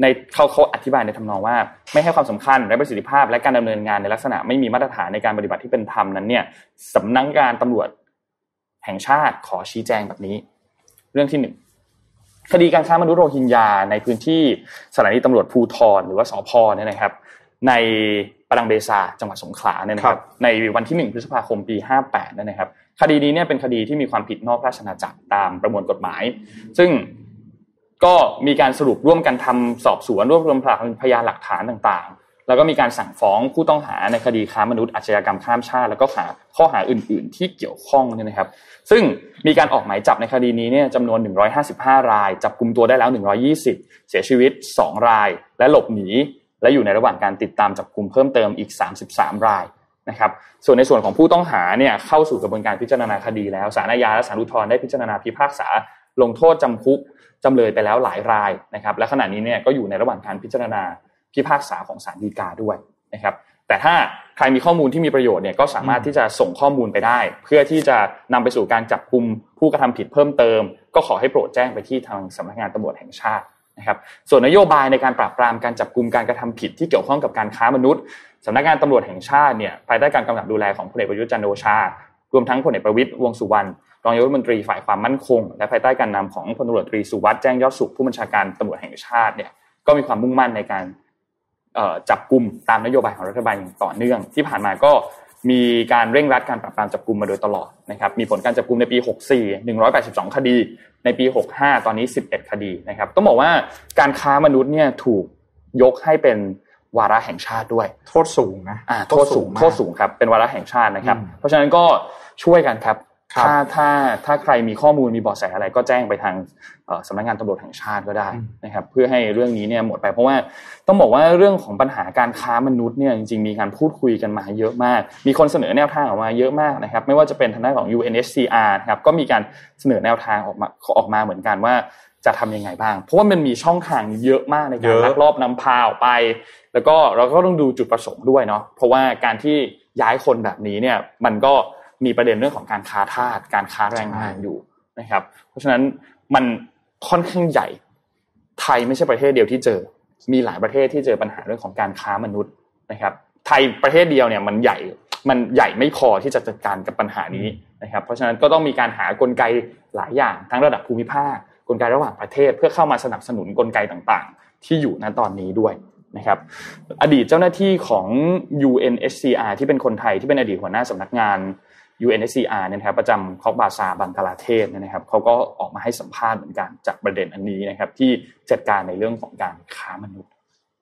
ในเขาเขาอธิบายในทำนองว่า ไม่ให้ความสำคัญและประสิทธิภาพ และการดำเนินงานในลักษณะไม่มีมาตรฐานในการปฏิบัติที่เป็นธรรมนั้นเนี่ยสำนักงานตำรวจแห่งชาติขอชี้แจงแบบนี้ เรื่องที่หนึ่งคดีการค้ามนุษย์โรฮิงญาในพื้นที่สถานีตำรวจภูทรหรือว่าสพเนี่ยนะครับ ในปรังเบซาจังหวัดสงขลาเนี่ยนะคครัรับบในวันที่หนึ่งพฤษภาคมปี 58นั่นนะครับ คดีนี้เนี่ยเป็นคดีที่มีความผิดนอกราชอาณาจักรตามประมวลกฎหมาย ซึ่งก็มีการสรุปร่วมกันทำสอบสวนรวบรวมพยานหลักฐานต่างๆ แล้วก็มีการสั่งฟ้องผู้ต้องหาในคดีค้ามนุษย์อาชญากรรมข้ามชาติ แล้วก็หาข้อหาอื่น ๆ ที่เกี่ยวข้องเนี่ยนะครับ ซึ่งมีการออกหมายจับในคดีนี้เนี่ยจำนวน 155 ราย จับกลุ่มตัวได้แล้ว 120 เสียชีวิต 2 ราย และหลบหนี และอยู่ในระหว่างการติดตามจับกลุ่มเพิ่มเติมอีก 33 รายนะครับ ส่วนในส่วนของผู้ต้องหาเนี่ยเข้าสู่กระบวนการพิจารณาคดีแล้วศาลอาญาและศาลอุทธรณ์ได้พิจารณาพิพากษาลงโทษจำคุกจำเลยไปแล้วหลายรายนะครับ และขณะนี้เนี่ยก็อยู่ในระหว่างการพิจารณา พิพากษาของศาลฎีกาด้วยนะครับ แต่ถ้าใครมีข้อมูลที่มีประโยชน์เนี่ยก็สามารถที่จะส่งข้อมูลไปได้ เพื่อที่จะนำไปสู่การจับกลุ่มผู้กระทำผิดเพิ่มเติม ก็ขอให้โปรดแจ้งไปที่ทางสำนักงานตำรวจแห่งชาตินะครับส่วนนโยบายในการปราบปรามการจับกลุ่มการกระทำผิดที่เกี่ยวข้องกับการค้ามนุษย์สำนักงานตำรวจแห่งชาติเนี่ยภายใต้การกำกับดูแลของพลเอกประยุทธ์จันโอชารวมทั้งพลเอกประวิตยวงสุวรรณรองนายกรัฐมนตรีฝ่ายความมั่นคง และภายใต้การนำของพลตำรวจตรีสุวัสด์แจ้งยอดสุขผู้บัญชาการตำรวจแห่งชาติเนี่ยก็มีความมุ่งมั่นในการ จับกลุ่มตามนโยบายของรัฐบาลอย่างต่อเนื่อง ที่ผ่านมาก็มีการเร่งรัดการปราบปรามจับกลุ่มมาโดยตลอดนะครับมีผลการจับกลุ่มในปี 64 182 คดี ในปี 65 ตอนนี้ 11 คดีนะครับต้องบอกว่าการค้ามนุษย์เนี่ยถูกยกให้เป็นวาระแห่งชาติด้วย โทษสูงนะอ่าโทษสูงโทษสูงครับเป็นวาระแห่งชาตินะครับ เพราะฉะนั้นก็ช่วยกันครับ ถ้าถ้าถ้าใครมีข้อมูลมีเบาะแสอะไรก็แจ้งไปทางสำนักงานตำรวจแห่งชาติก็ได้นะครับ เพื่อให้เรื่องนี้เนี่ยหมดไปเพราะว่าต้องบอกว่าเรื่องของปัญหาการค้ามนุษย์เนี่ยจริงๆมีการพูดคุยกันมาเยอะมาก มีคนเสนอแนวทางออกมาเยอะมากนะครับ ไม่ว่าจะเป็นทางด้านของ UNHCR นะครับก็มีการเสนอแนวทางออกมาออกมาเหมือนกันว่าจะทำยังไงบ้าง เพราะว่ามันมีช่องทางเยอะมากในการลักลอบนำพาออกไป แล้วก็เราก็ต้องดูจุดประสงค์ด้วยเนาะเพราะว่าการที่ย้ายคนแบบนี้เนี่ยมันก็ มีประเด็นเรื่องของการค้าทาสการค้าแรงงานอยู่นะครับ เพราะฉะนั้นมันค่อนข้างใหญ่ ไทยไม่ใช่ประเทศเดียวที่เจอ มีหลายประเทศที่เจอปัญหาเรื่องของการค้ามนุษย์นะครับ ไทยประเทศเดียวเนี่ยมันใหญ่มันใหญ่ไม่พอที่จะจัดการกับปัญหานี้นะครับ เพราะฉะนั้นก็ต้องมีการหากลไกหลายอย่างทั้งระดับภูมิภาค กลไกระหว่างประเทศเพื่อเข้ามาสนับสนุนกลไกต่างๆ ที่อยู่ณตอนนี้ด้วยนะครับ อดีตเจ้าหน้าที่ของ UNHCR ที่เป็นคนไทยที่เป็นอดีตหัวหน้าสำนักงาน UNHCR เนี่ยครับประจำคอกบาซาบังกลาเทศนะครับเขาก็ออกมาให้สัมภาษณ์เหมือนกันจากประเด็นอันนี้นะครับ ที่จัดการในเรื่องของการค้ามนุษย์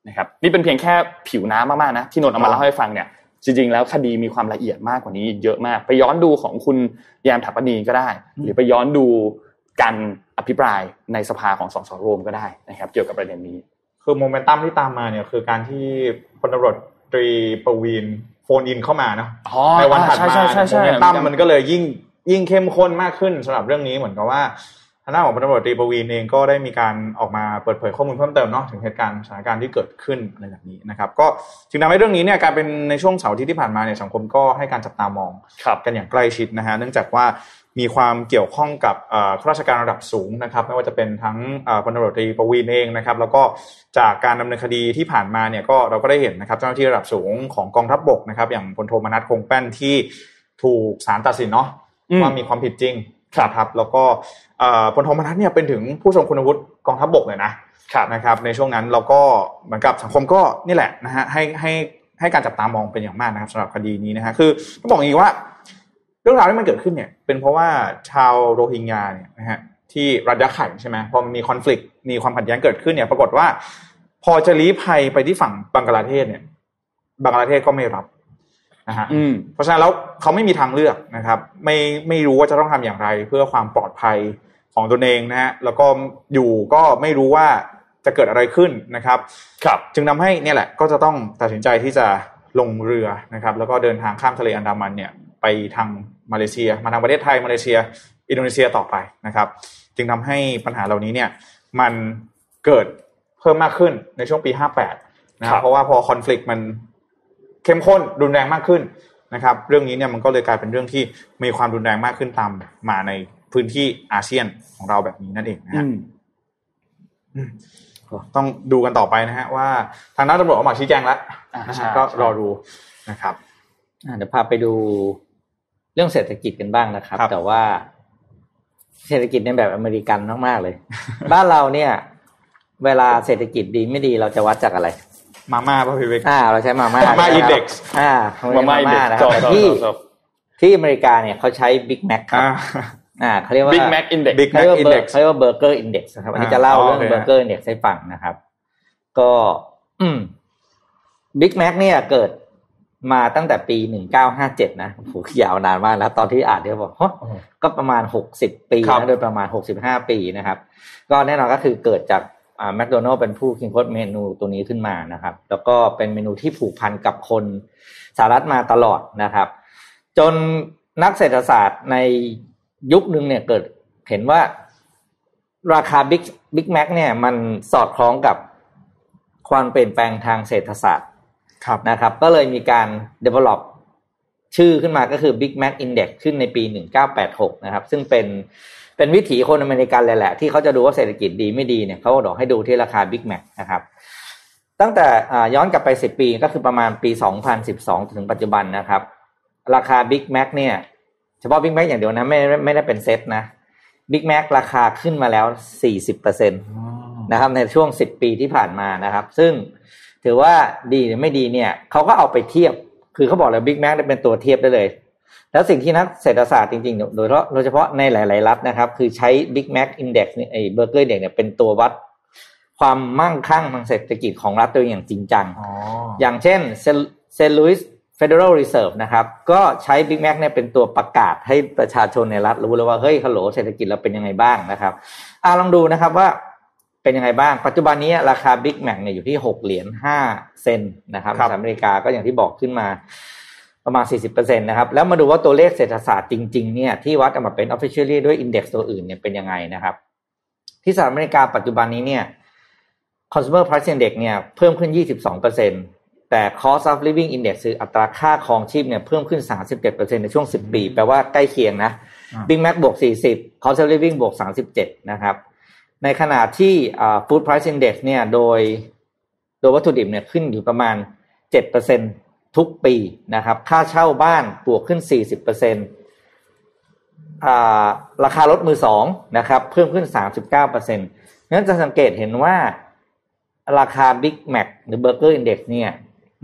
นะครับ นี่เป็นเพียงแค่ผิวน้ำมากๆนะที่นนท์เอามาเล่าให้ฟังเนี่ยจริงๆแล้วคดีมีความละเอียดมากกว่านี้เยอะมาก ไปย้อนดูของคุณยามถัปนีก็ได้ หรือไปย้อนดูการอภิปรายในสภาของสส.โรมก็ได้นะครับ เกี่ยวกับประเด็นนี้ คือโมเมนตัมที่ตามมาเนี่ยคือการที่พลตำรวจตรีประวีณ phone in เข้ามาเนาะในวันถัดมาโมเมนตัมมันก็เลยยิ่งยิ่งเข้มข้นมากขึ้นสำหรับเรื่องนี้เหมือนกับว่า ทางด้านของพลตำรวจตรีประวีณเองก็ได้มีการออกมาเปิดเผยข้อมูลเพิ่มเติมเนาะถึงเหตุการณ์สถานการณ์ที่เกิดขึ้นในแบบนี้นะครับ ก็จึงทำให้เรื่องนี้เนี่ยการเป็นในช่วงเสาร์ที่ที่ผ่านมาเนี่ยสังคมก็ให้การจับตามองกันอย่างใกล้ชิดนะฮะเนื่องจากว่ามีความเกี่ยวข้องกับข้าราชการระดับสูงนะครับไม่ว่าจะเป็นทั้งพลตำรวจตรีประวีณเองนะครับแล้วก็จากการดำเนินคดีที่ผ่านมาเนี่ยก็เราก็ได้เห็นนะครับเจ้าหน้าที่ระดับสูงของกองทัพบกนะครับอย่างพลโทมนัสคงแป้นที่ถูกศาลตัดสินเนาะว่ามีความผิดจริง ครับแล้วก็พลโทมนัสเนี่ยเป็นถึงผู้ทรงคุณวุฒิกองทัพบบกเลยนะนะครับในช่วงนั้นเราก็เหมือนกับสังคมก็นี่แหละนะฮะให้ให้ให้การจับตามองเป็นอย่างมากนะครับสำหรับคดีนี้นะฮะคือต้องบอกอย่างนี้ว่า เรื่องราวที่มันเกิดขึ้นเนี่ย เป็นเพราะว่าชาวโรฮิงญาเนี่ยนะฮะที่รัฐยะไข่ใช่ไหมพอมีคอน FLICT มีความขัดแย้งเกิดขึ้นเนี่ย ปรากฏว่า พอจะลี้ภัยไปที่ฝั่งบังกลาเทศเนี่ยบังกลาเทศก็ไม่รับ นะฮะเพราะฉะนั้นแล้วเขาไม่มีทางเลือกนะครับ ไม่ไม่รู้ว่าจะต้องทำอย่างไร เพื่อความปลอดภัยของตนเองนะฮะแล้วก็อยู่ก็ไม่รู้ว่าจะเกิดอะไรขึ้นนะครับ ครับ จึงทาให้เนี่ยแหละก็จะต้องตัดสินใจที่จะลงเรือนะครับ แล้วก็เดินทางข้ามทะเลอันดามันเนี่ยไปทางมาเลเซีย มาทางประเทศไทยมาเลเซีย อินโดนีเซียต่อไปนะครับ จึงทำให้ปัญหาเหล่านี้เนี่ยมันเกิดเพิ่มมากขึ้นในช่วงปี 58นะครับเพราะว่าพอคอน FLICT มัน เข้มข้นรุนแรงมากขึ้นนะครับ เรื่องนี้เนี่ยมันก็เลยกลายเป็นเรื่องที่มีความรุนแรงมากขึ้นตามมาในพื้นที่อาเซียนของเราแบบนี้นั่นเองนะฮะต้องดูกันต่อไปนะฮะว่าทางด้านตำรวจออกมาชี้แจงแล้วนะฮะก็รอดูนะครับเดี๋ยวพาไปดูเรื่องเศรษฐกิจกันบ้างนะครับ แต่ว่า เศรษฐกิจในแบบอเมริกันมากๆเลย บ้านเราเนี่ย เวลาเศรษฐกิจดีไม่ดีเราจะวัดจากอะไร มาม่าป่ะพี่เวกอ่าเราใช้มาม่ามาม่า index อ่ามาม่า index นะครับที่ที่อเมริกาเนี่ยเขาใช้ Big Mac ครับอ่าอ่าเขาเรียกว่า Big Mac Index Big เขา Mac เรียกว่า Index เขาเรียกว่า burger index นะครับอันนี้อ่าจะเล่าอ๋อเรื่องโอเค burger index ให้ฟังนะครับ ก็อืม Big Mac เนี่ยเกิดมาตั้งแต่ปีหนึ่งเก้าห้าเจ็ดนะโอ้โหยาวนานมากแล้ว ตอนที่อ่านเนี่ยบอกฮะก็ประมาณหกสิบปีครับนะโดยประมาณหกสิบห้าปีนะครับ ก็แน่นอนก็คือเกิดจากอ่า แมคโดนัลเป็นผู้คิดค้นเมนูตัวนี้ขึ้นมานะครับ แล้วก็เป็นเมนูที่ผูกพันกับคนสหรัฐมาตลอดนะครับ จนนักเศรษฐศาสตร์ในยุคหนึ่งเนี่ยเกิดเห็นว่าราคาบิ๊กบิ๊กแม็กเนี่ยมันสอดคล้องกับความเปลี่ยนแปลงทางเศรษฐศาสตร์ครับนะครับ ก็เลยมีการ develop ชื่อขึ้นมาก็คือ Big Mac Index ขึ้นในปี 1986 นะครับ ซึ่งเป็น เป็นวิถีคนอเมริกันเลยแหละ ที่เขาจะดูว่าเศรษฐกิจดีไม่ดีเนี่ยเขาบอกให้ดูที่ราคา Big Mac นะครับ ตั้งแต่อ่าย้อนกลับไป 10 ปีก็คือประมาณปี 2012 ถึงปัจจุบันนะครับ ราคา Big Mac เนี่ย เฉพาะ Big Mac อย่างเดียวนะไม่ไม่ไม่ได้เป็นเซตนะ Big Mac ราคาขึ้นมาแล้ว 40%นนะครับในช่วง 10 ปีที่ผ่านมานะครับ ซึ่งถือว่าดีหรือไม่ดีเนี่ยเขาก็เอาไปเทียบ คือเขาบอกเลย Big Mac เป็นตัวเทียบได้เลย แล้วสิ่งที่นักเศรษฐศาสตร์จริงๆโดยเฉพาะโดยเฉพาะในหลาย ๆ รัฐนะครับ คือใช้ Big Mac Index เนี่ยไอ้ burger index เนี่ยเป็นตัววัดความมั่งคั่งทางเศรษฐกิจของรัฐตัวเองอย่างจริงจังอ๋ออย่างเช่นเซนต์ลุยส์ Federal Reserve นะครับ ก็ใช้ Big Mac เนี่ยเป็นตัวประกาศให้ประชาชนในรัฐรู้เลยว่า เฮ้ยฮัลโหลเศรษฐกิจเราเป็นยังไงบ้างนะครับอ่าลองดูนะครับว่าเป็นยังไงบ้าง ปัจจุบันนี้ราคา Big Mac เนี่ยอยู่ที่ 6 เหรียญ5เซนต์นะครับครับสหรัฐอเมริกาก็อย่างที่บอกขึ้นมา ประมาณ 40%นะครับ แล้วมาดูว่าตัวเลขเศรษฐศาสตร์จริงๆเนี่ยที่วัดออกมาเป็น officially ด้วย index ตัวอื่นเนี่ยเป็นยังไงนะครับ ที่สหรัฐอเมริกาปัจจุบันนี้เนี่ย consumer price index เนี่ยเพิ่มขึ้น 22%แต่ cost of living index คืออัตราค่าครองชีพเนี่ยเพิ่มขึ้น 37%ในช่วง 10 ปี แปลว่าใกล้เคียงนะ Big Mac บวก 40 cost of living บวก 37 นะครับ ในขณะที่อ่า food price index เนี่ยโดยโดยวัตถุดิบเนี่ยขึ้นอยู่ประมาณ 7% ทุกปีนะครับ ค่าเช่าบ้านบวกขึ้น 40%อ่าราคารถมือสองนะครับ เพิ่มขึ้น 39%นั้นจะสังเกตเห็นว่าราคา Big Mac หรือ Burger Index เนี่ย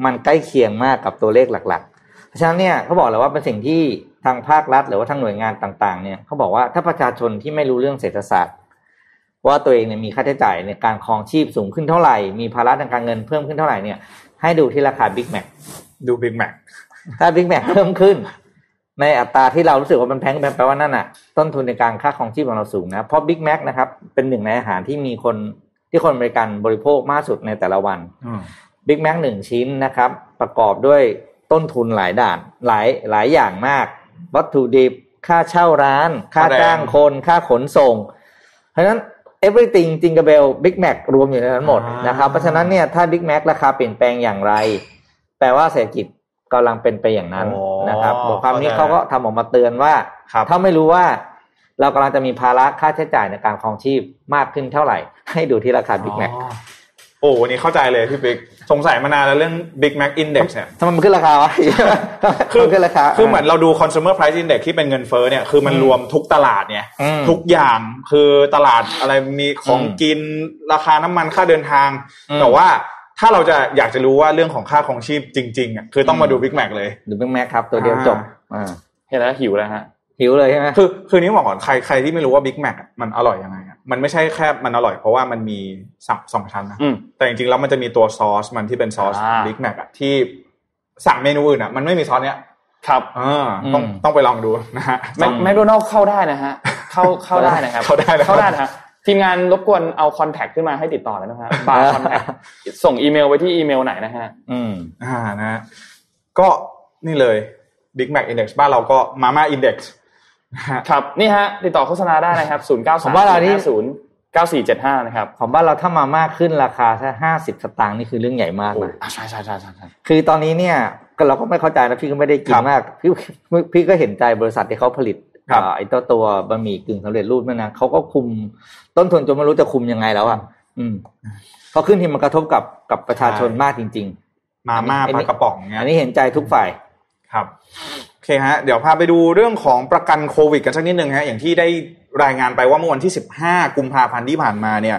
มันใกล้เคียงมากกับตัวเลขหลักๆ เพราะฉะนั้นเนี่ยเขาบอกเลยว่าเป็นสิ่งที่ทางภาครัฐ หรือว่าทางหน่วยงานต่างๆ เนี่ยเขาบอกว่าถ้าประชาชนที่ไม่รู้เรื่องเศรษฐศาสตร์ ว่าตัวเองเนี่ยมีค่าใช้จ่ายในการครองชีพสูงขึ้นเท่าไหร่ มีภาระทางการเงินเพิ่มขึ้นเท่าไหร่เนี่ยให้ดูที่ราคา Big Mac ดู Big Mac ถ้า Big Mac เพิ่มขึ้น ในอัตราที่เรารู้สึกว่ามันแพงแปลว่านั่นน่ะ ต้นทุนในการค่าครองชีพของเราสูงนะ เพราะ Big Mac นะครับ เป็นหนึ่งในอาหารที่มีคนที่คนอเมริกันบริโภคมากสุดในแต่ละวันอืมบิ๊กแม็กหนึ่งชิ้นนะครับ ประกอบด้วยต้นทุนหลายด้านหลายหลายอย่างมาก วัตถุดิบค่าเช่าร้าน ค่าค่าแรงจ้างคน ค่าขนส่ง เพราะฉะนั้น everything จิงก e เบลบิ๊กแม็กรวมอยู่ในนั้นหมดนะครับ เพราะฉะนั้นเนี่ยถ้า Big Mac ราคาเปลี่ยนแปลงอย่างไร แปลว่าเศรษฐกิจกำลังเป็นไปอย่างนั้นอ๋อนะครับบทความนี้เข้าใจเขาก็ทำออกมาเตือนว่าครับถ้าไม่รู้ว่า เรากำลังจะมีภาระค่าใช้จ่ายในการครองชีพมากขึ้นเท่าไหร่ ให้ดูที่ราคา Big Mac อ๋อโอ้วันนี้เข้าใจเลยพี่ปิ๊กสงสัยมานานแล้วเรื่อง Big Mac Index เนี่ยทำไมมันขึ้นราคาวะคือมันขึ้นราคาคือเหมือนเราดู consumer price index ที่เป็นเงินเฟ้อเนี่ยคือมันอืมรวมทุกตลาดเนี่ยอืมทุกอย่างคือตลาดอะไรมีของอืมกินราคาน้ำมันค่าเดินทางอืมแต่ว่า ถ้าเราจะอยากจะรู้ว่าเรื่องของค่าของชีพจริงๆอะคือต้องมาดู Big Mac เลยหรือเป็นแม็กครับ ตัวเดียวอ่าจบอ่าเห็นแล้วหิวแล้วฮะหิวเลยใช่ไหมคือคือนี้บอกก่อนใครใครที่ไม่รู้ว่า Big Mac อะมันอร่อยยังไงอะมันไม่ใช่แค่มันอร่อยเพราะว่ามันมีสองสองชั้นนะอืมแต่จริงๆแล้วมันจะมีตัวซอสมันที่เป็นซอสอ่า Big Mac อะที่สั่งเมนูอื่นอะมันไม่มีซอสเนี้ยครับอ่าต้องต้องไปลองดูนะฮะแมคแมคโดนัลเข้าได้นะฮะเข้าเข้าได้นะครับเข้าได้นะครับเข้าได้นะฮะ ทีมงานรบกวนเอา contact ขึ้นมาให้ติดต่อแล้วนะฮะบาร์ contact ส่งอีเมลไปที่อีเมลไหนนะฮะ อืมอ่านะฮะก็นี่เลย Big Mac Index บ้านเราก็ Mama Index นะฮะครับนี่ฮะ ติดต่อโฆษณาได้นะครับ0 9ผมว่าเรานี่3 0 9 4 7 5นะครับของบ้านเราถ้ามาม่าขึ้นราคาแค่ห้าสิบสตางค์นี่คือเรื่องใหญ่มากนะอ่าใช่ใช่ใช่ใช่ใช่คือตอนนี้เนี่ยก็เราก็ไม่เข้าใจนะพี่ก็ไม่ได้กินครับมากพี่พี่ก็เห็นใจบริษัทที่เขาผลิตครับเอ่อ ไอ้ตัวตัวบะหมี่กึ่งสำเร็จรูปนั่นนะเขาก็คุมต้นทุนจนไม่รู้จะคุมยังไงแล้วอะอืมเพราะขึ้นที่มันกระทบกับกับประชาชนมากจริงมาม่าอันปนี้ลากระป๋องๆเงี้ยอันนี้เห็นใจทุกฝ่ายครับโอเคฮะเดี๋ยวพาไปดูเรื่องของประกันโควิด กันสักนิดหนึ่งฮะอย่างที่ได้รายงานไปว่าเมื่อวันที่ 15 กุมภาพันธ์ที่ผ่านมาเนี่ย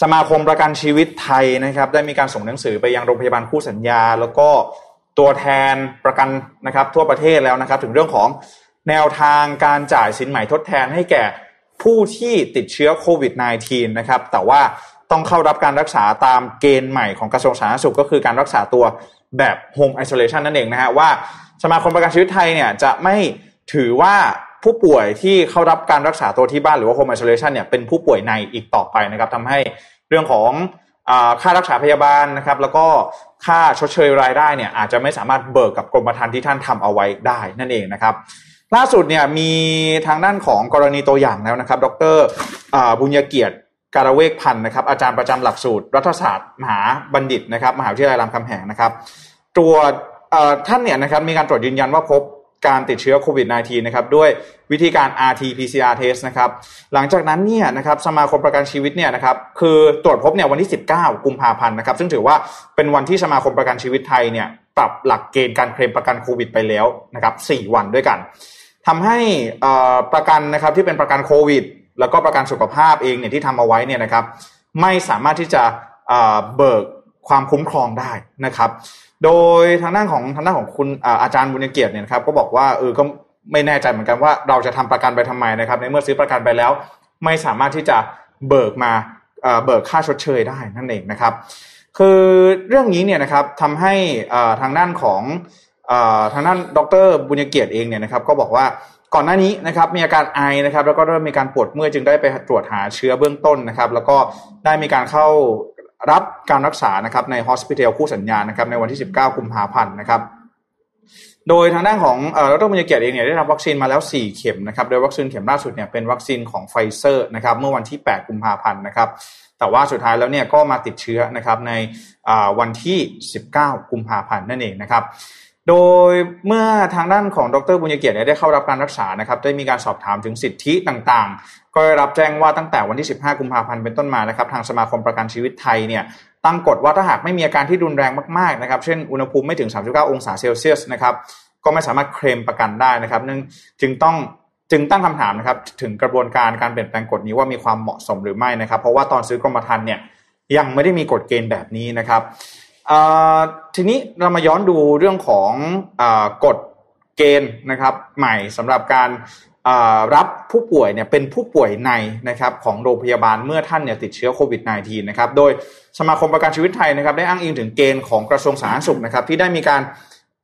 สมาคมประกันชีวิตไทยนะครับ ได้มีการส่งหนังสือไปยังโรงพยาบาลคู่สัญญา แล้วก็ตัวแทนประกันนะครับ ทั่วประเทศแล้วนะครับ ถึงเรื่องของ แนวทางการจ่ายสินใหม่ทดแทนให้แก่ผู้ที่ติดเชื้อโควิด -19 นะครับ แต่ว่าต้องเข้ารับการรักษาตามเกณฑ์ใหม่ของกระทรวงสาธารณสุขก็คือการรักษาตัวแบบ Home Isolation นั่นเองนะฮะว่าสมาคมประกันชีวิตไทยเนี่ยจะไม่ถือว่าผู้ป่วยที่เข้ารับการรักษาตัวที่บ้านหรือว่า Home Isolation เนี่ยเป็นผู้ป่วยในอีกต่อไปนะครับทำให้เรื่องของค่ารักษาพยาบาลนะครับ แล้วก็ค่าชดเชยรายได้เนี่ยอาจจะไม่สามารถเบิกกับกรมธรรม์ที่ท่านทำเอาไว้ได้นั่นเองนะครับ ล่าสุดเนี่ยมีทางด้านของกรณีตัวอย่างแล้วนะครับ ดรบุญญเกียรติการเวกพันธ์นะครับอาจารย์ประจำหลักสูตร รัฐศาสตร์ มหาบัณฑิตนะครับมหาวิทยาลัยรามคำแหงนะครับตรวจท่านเนี่ยนะครับมีการตรวจยืนยันว่าพบการติดเชื้อโควิด -19 นะครับด้วยวิธีการ RT-PCR test นะครับหลังจากนั้นเนี่ยนะครับสมาคมประกันชีวิตเนี่ยนะครับคือตรวจพบเนี่ยวันที่ 19 กุมภาพันธ์นะครับซึ่งถือว่าเป็นวันที่สมาคมประกันชีวิตไทยเนี่ยปรับหลักเกณฑ์การเคลมประกันโควิดไปแล้วนะครับ4วันด้วยกัน ทำให้ประกันนะครับที่เป็นประกันโควิด แล้วก็ประกันสุขภาพเองเนี่ยที่ทำเอาไว้เนี่ยนะครับ ไม่สามารถที่จะเบิกความคุ้มครองได้นะครับ โดยทางด้านของทางด้านของคุณอาจารย์บุญเกียรติเนี่ยครับก็บอกว่าเออก็ไม่แน่ใจเหมือนกันว่าเราจะทำประกันไปทำไมนะครับ ในเมื่อซื้อประกันไปแล้ว ไม่สามารถที่จะเบิกมาเบิกค่าชดเชยได้นั่นเองนะครับ คือเรื่องนี้เนี่ยนะครับทำให้ทางด้านของ ทางด้านดรบุญเกียรติเองเนี่ยนะครับก็บอกว่าก่อนหน้านี้นะครับมีอาการไอนะครับแล้วก็เริ่มมีการปวดเมื่อยจึงได้ไปตรวจหาเชื้อเบื้องต้นนะครับ แล้วก็ได้มีการเข้ารับการรักษานะครับในฮอสพิทอลคู่สัญญานะครับในวันที่ 19 กุมภาพันธ์นะครับโดยทางด้านของดรมุญเกียรติเองเนี่ยได้รับวัคซีนมาแล้ว 4 เข็มนะครับโดยวัคซีนเข็มล่าสุดเนี่ยเป็นวัคซีนของไฟเซอร์นะครับเมื่อวันที่ 8 กุมภาพันธ์นะครับแต่ว่าสุดท้ายแล้วเนี่ยก็มาติดเชื้อนะครับในวันที่ 19 กุมภาพันธ์นั่นเองนะครับ โดยเมื่อทางด้านของดรบุญเกียรติได้เข้ารับการรักษานะครับได้มีการสอบถามถึงสิทธิต่างๆ ก็ได้รับแจ้งว่าตั้งแต่วันที่ 15 กุมภาพันธ์เป็นต้นมานะครับทางสมาคมประกันชีวิตไทยเนี่ยตั้งกฎว่าถ้าหากไม่มีอาการที่รุนแรงมากๆนะครับ เช่นอุณหภูมิไม่ถึง 39 องศาเซลเซียสนะครับก็ไม่สามารถเคลมประกันได้นะครับนึงจึงต้องจึงตั้งคำถามนะครับถึงกระบวนการการเปลี่ยนแปลงกฎนี้ว่ามีความเหมาะสมหรือไม่นะครับ เพราะว่าตอนซื้อกรมธรรม์เนี่ยยังไม่ได้มีกฎเกณฑ์แบบนี้นะครับ ทีนี้เรามาย้อนดูเรื่องของอกฎเกณฑ์นะครับ ใหม่สำหรับการรับผู้ป่วยเนี่ยเป็นผู้ป่วยในนะครับของโรงพยาบาลเมื่อท่านเนี่ยติดเชื้อโควิด -19 นะครับโดยสมาคมประกันชีวิตไทยนะครับได้อ้างอิงถึงเกณฑ์ของกระทรวงสาธารณสุขนะครับที่ได้มีการ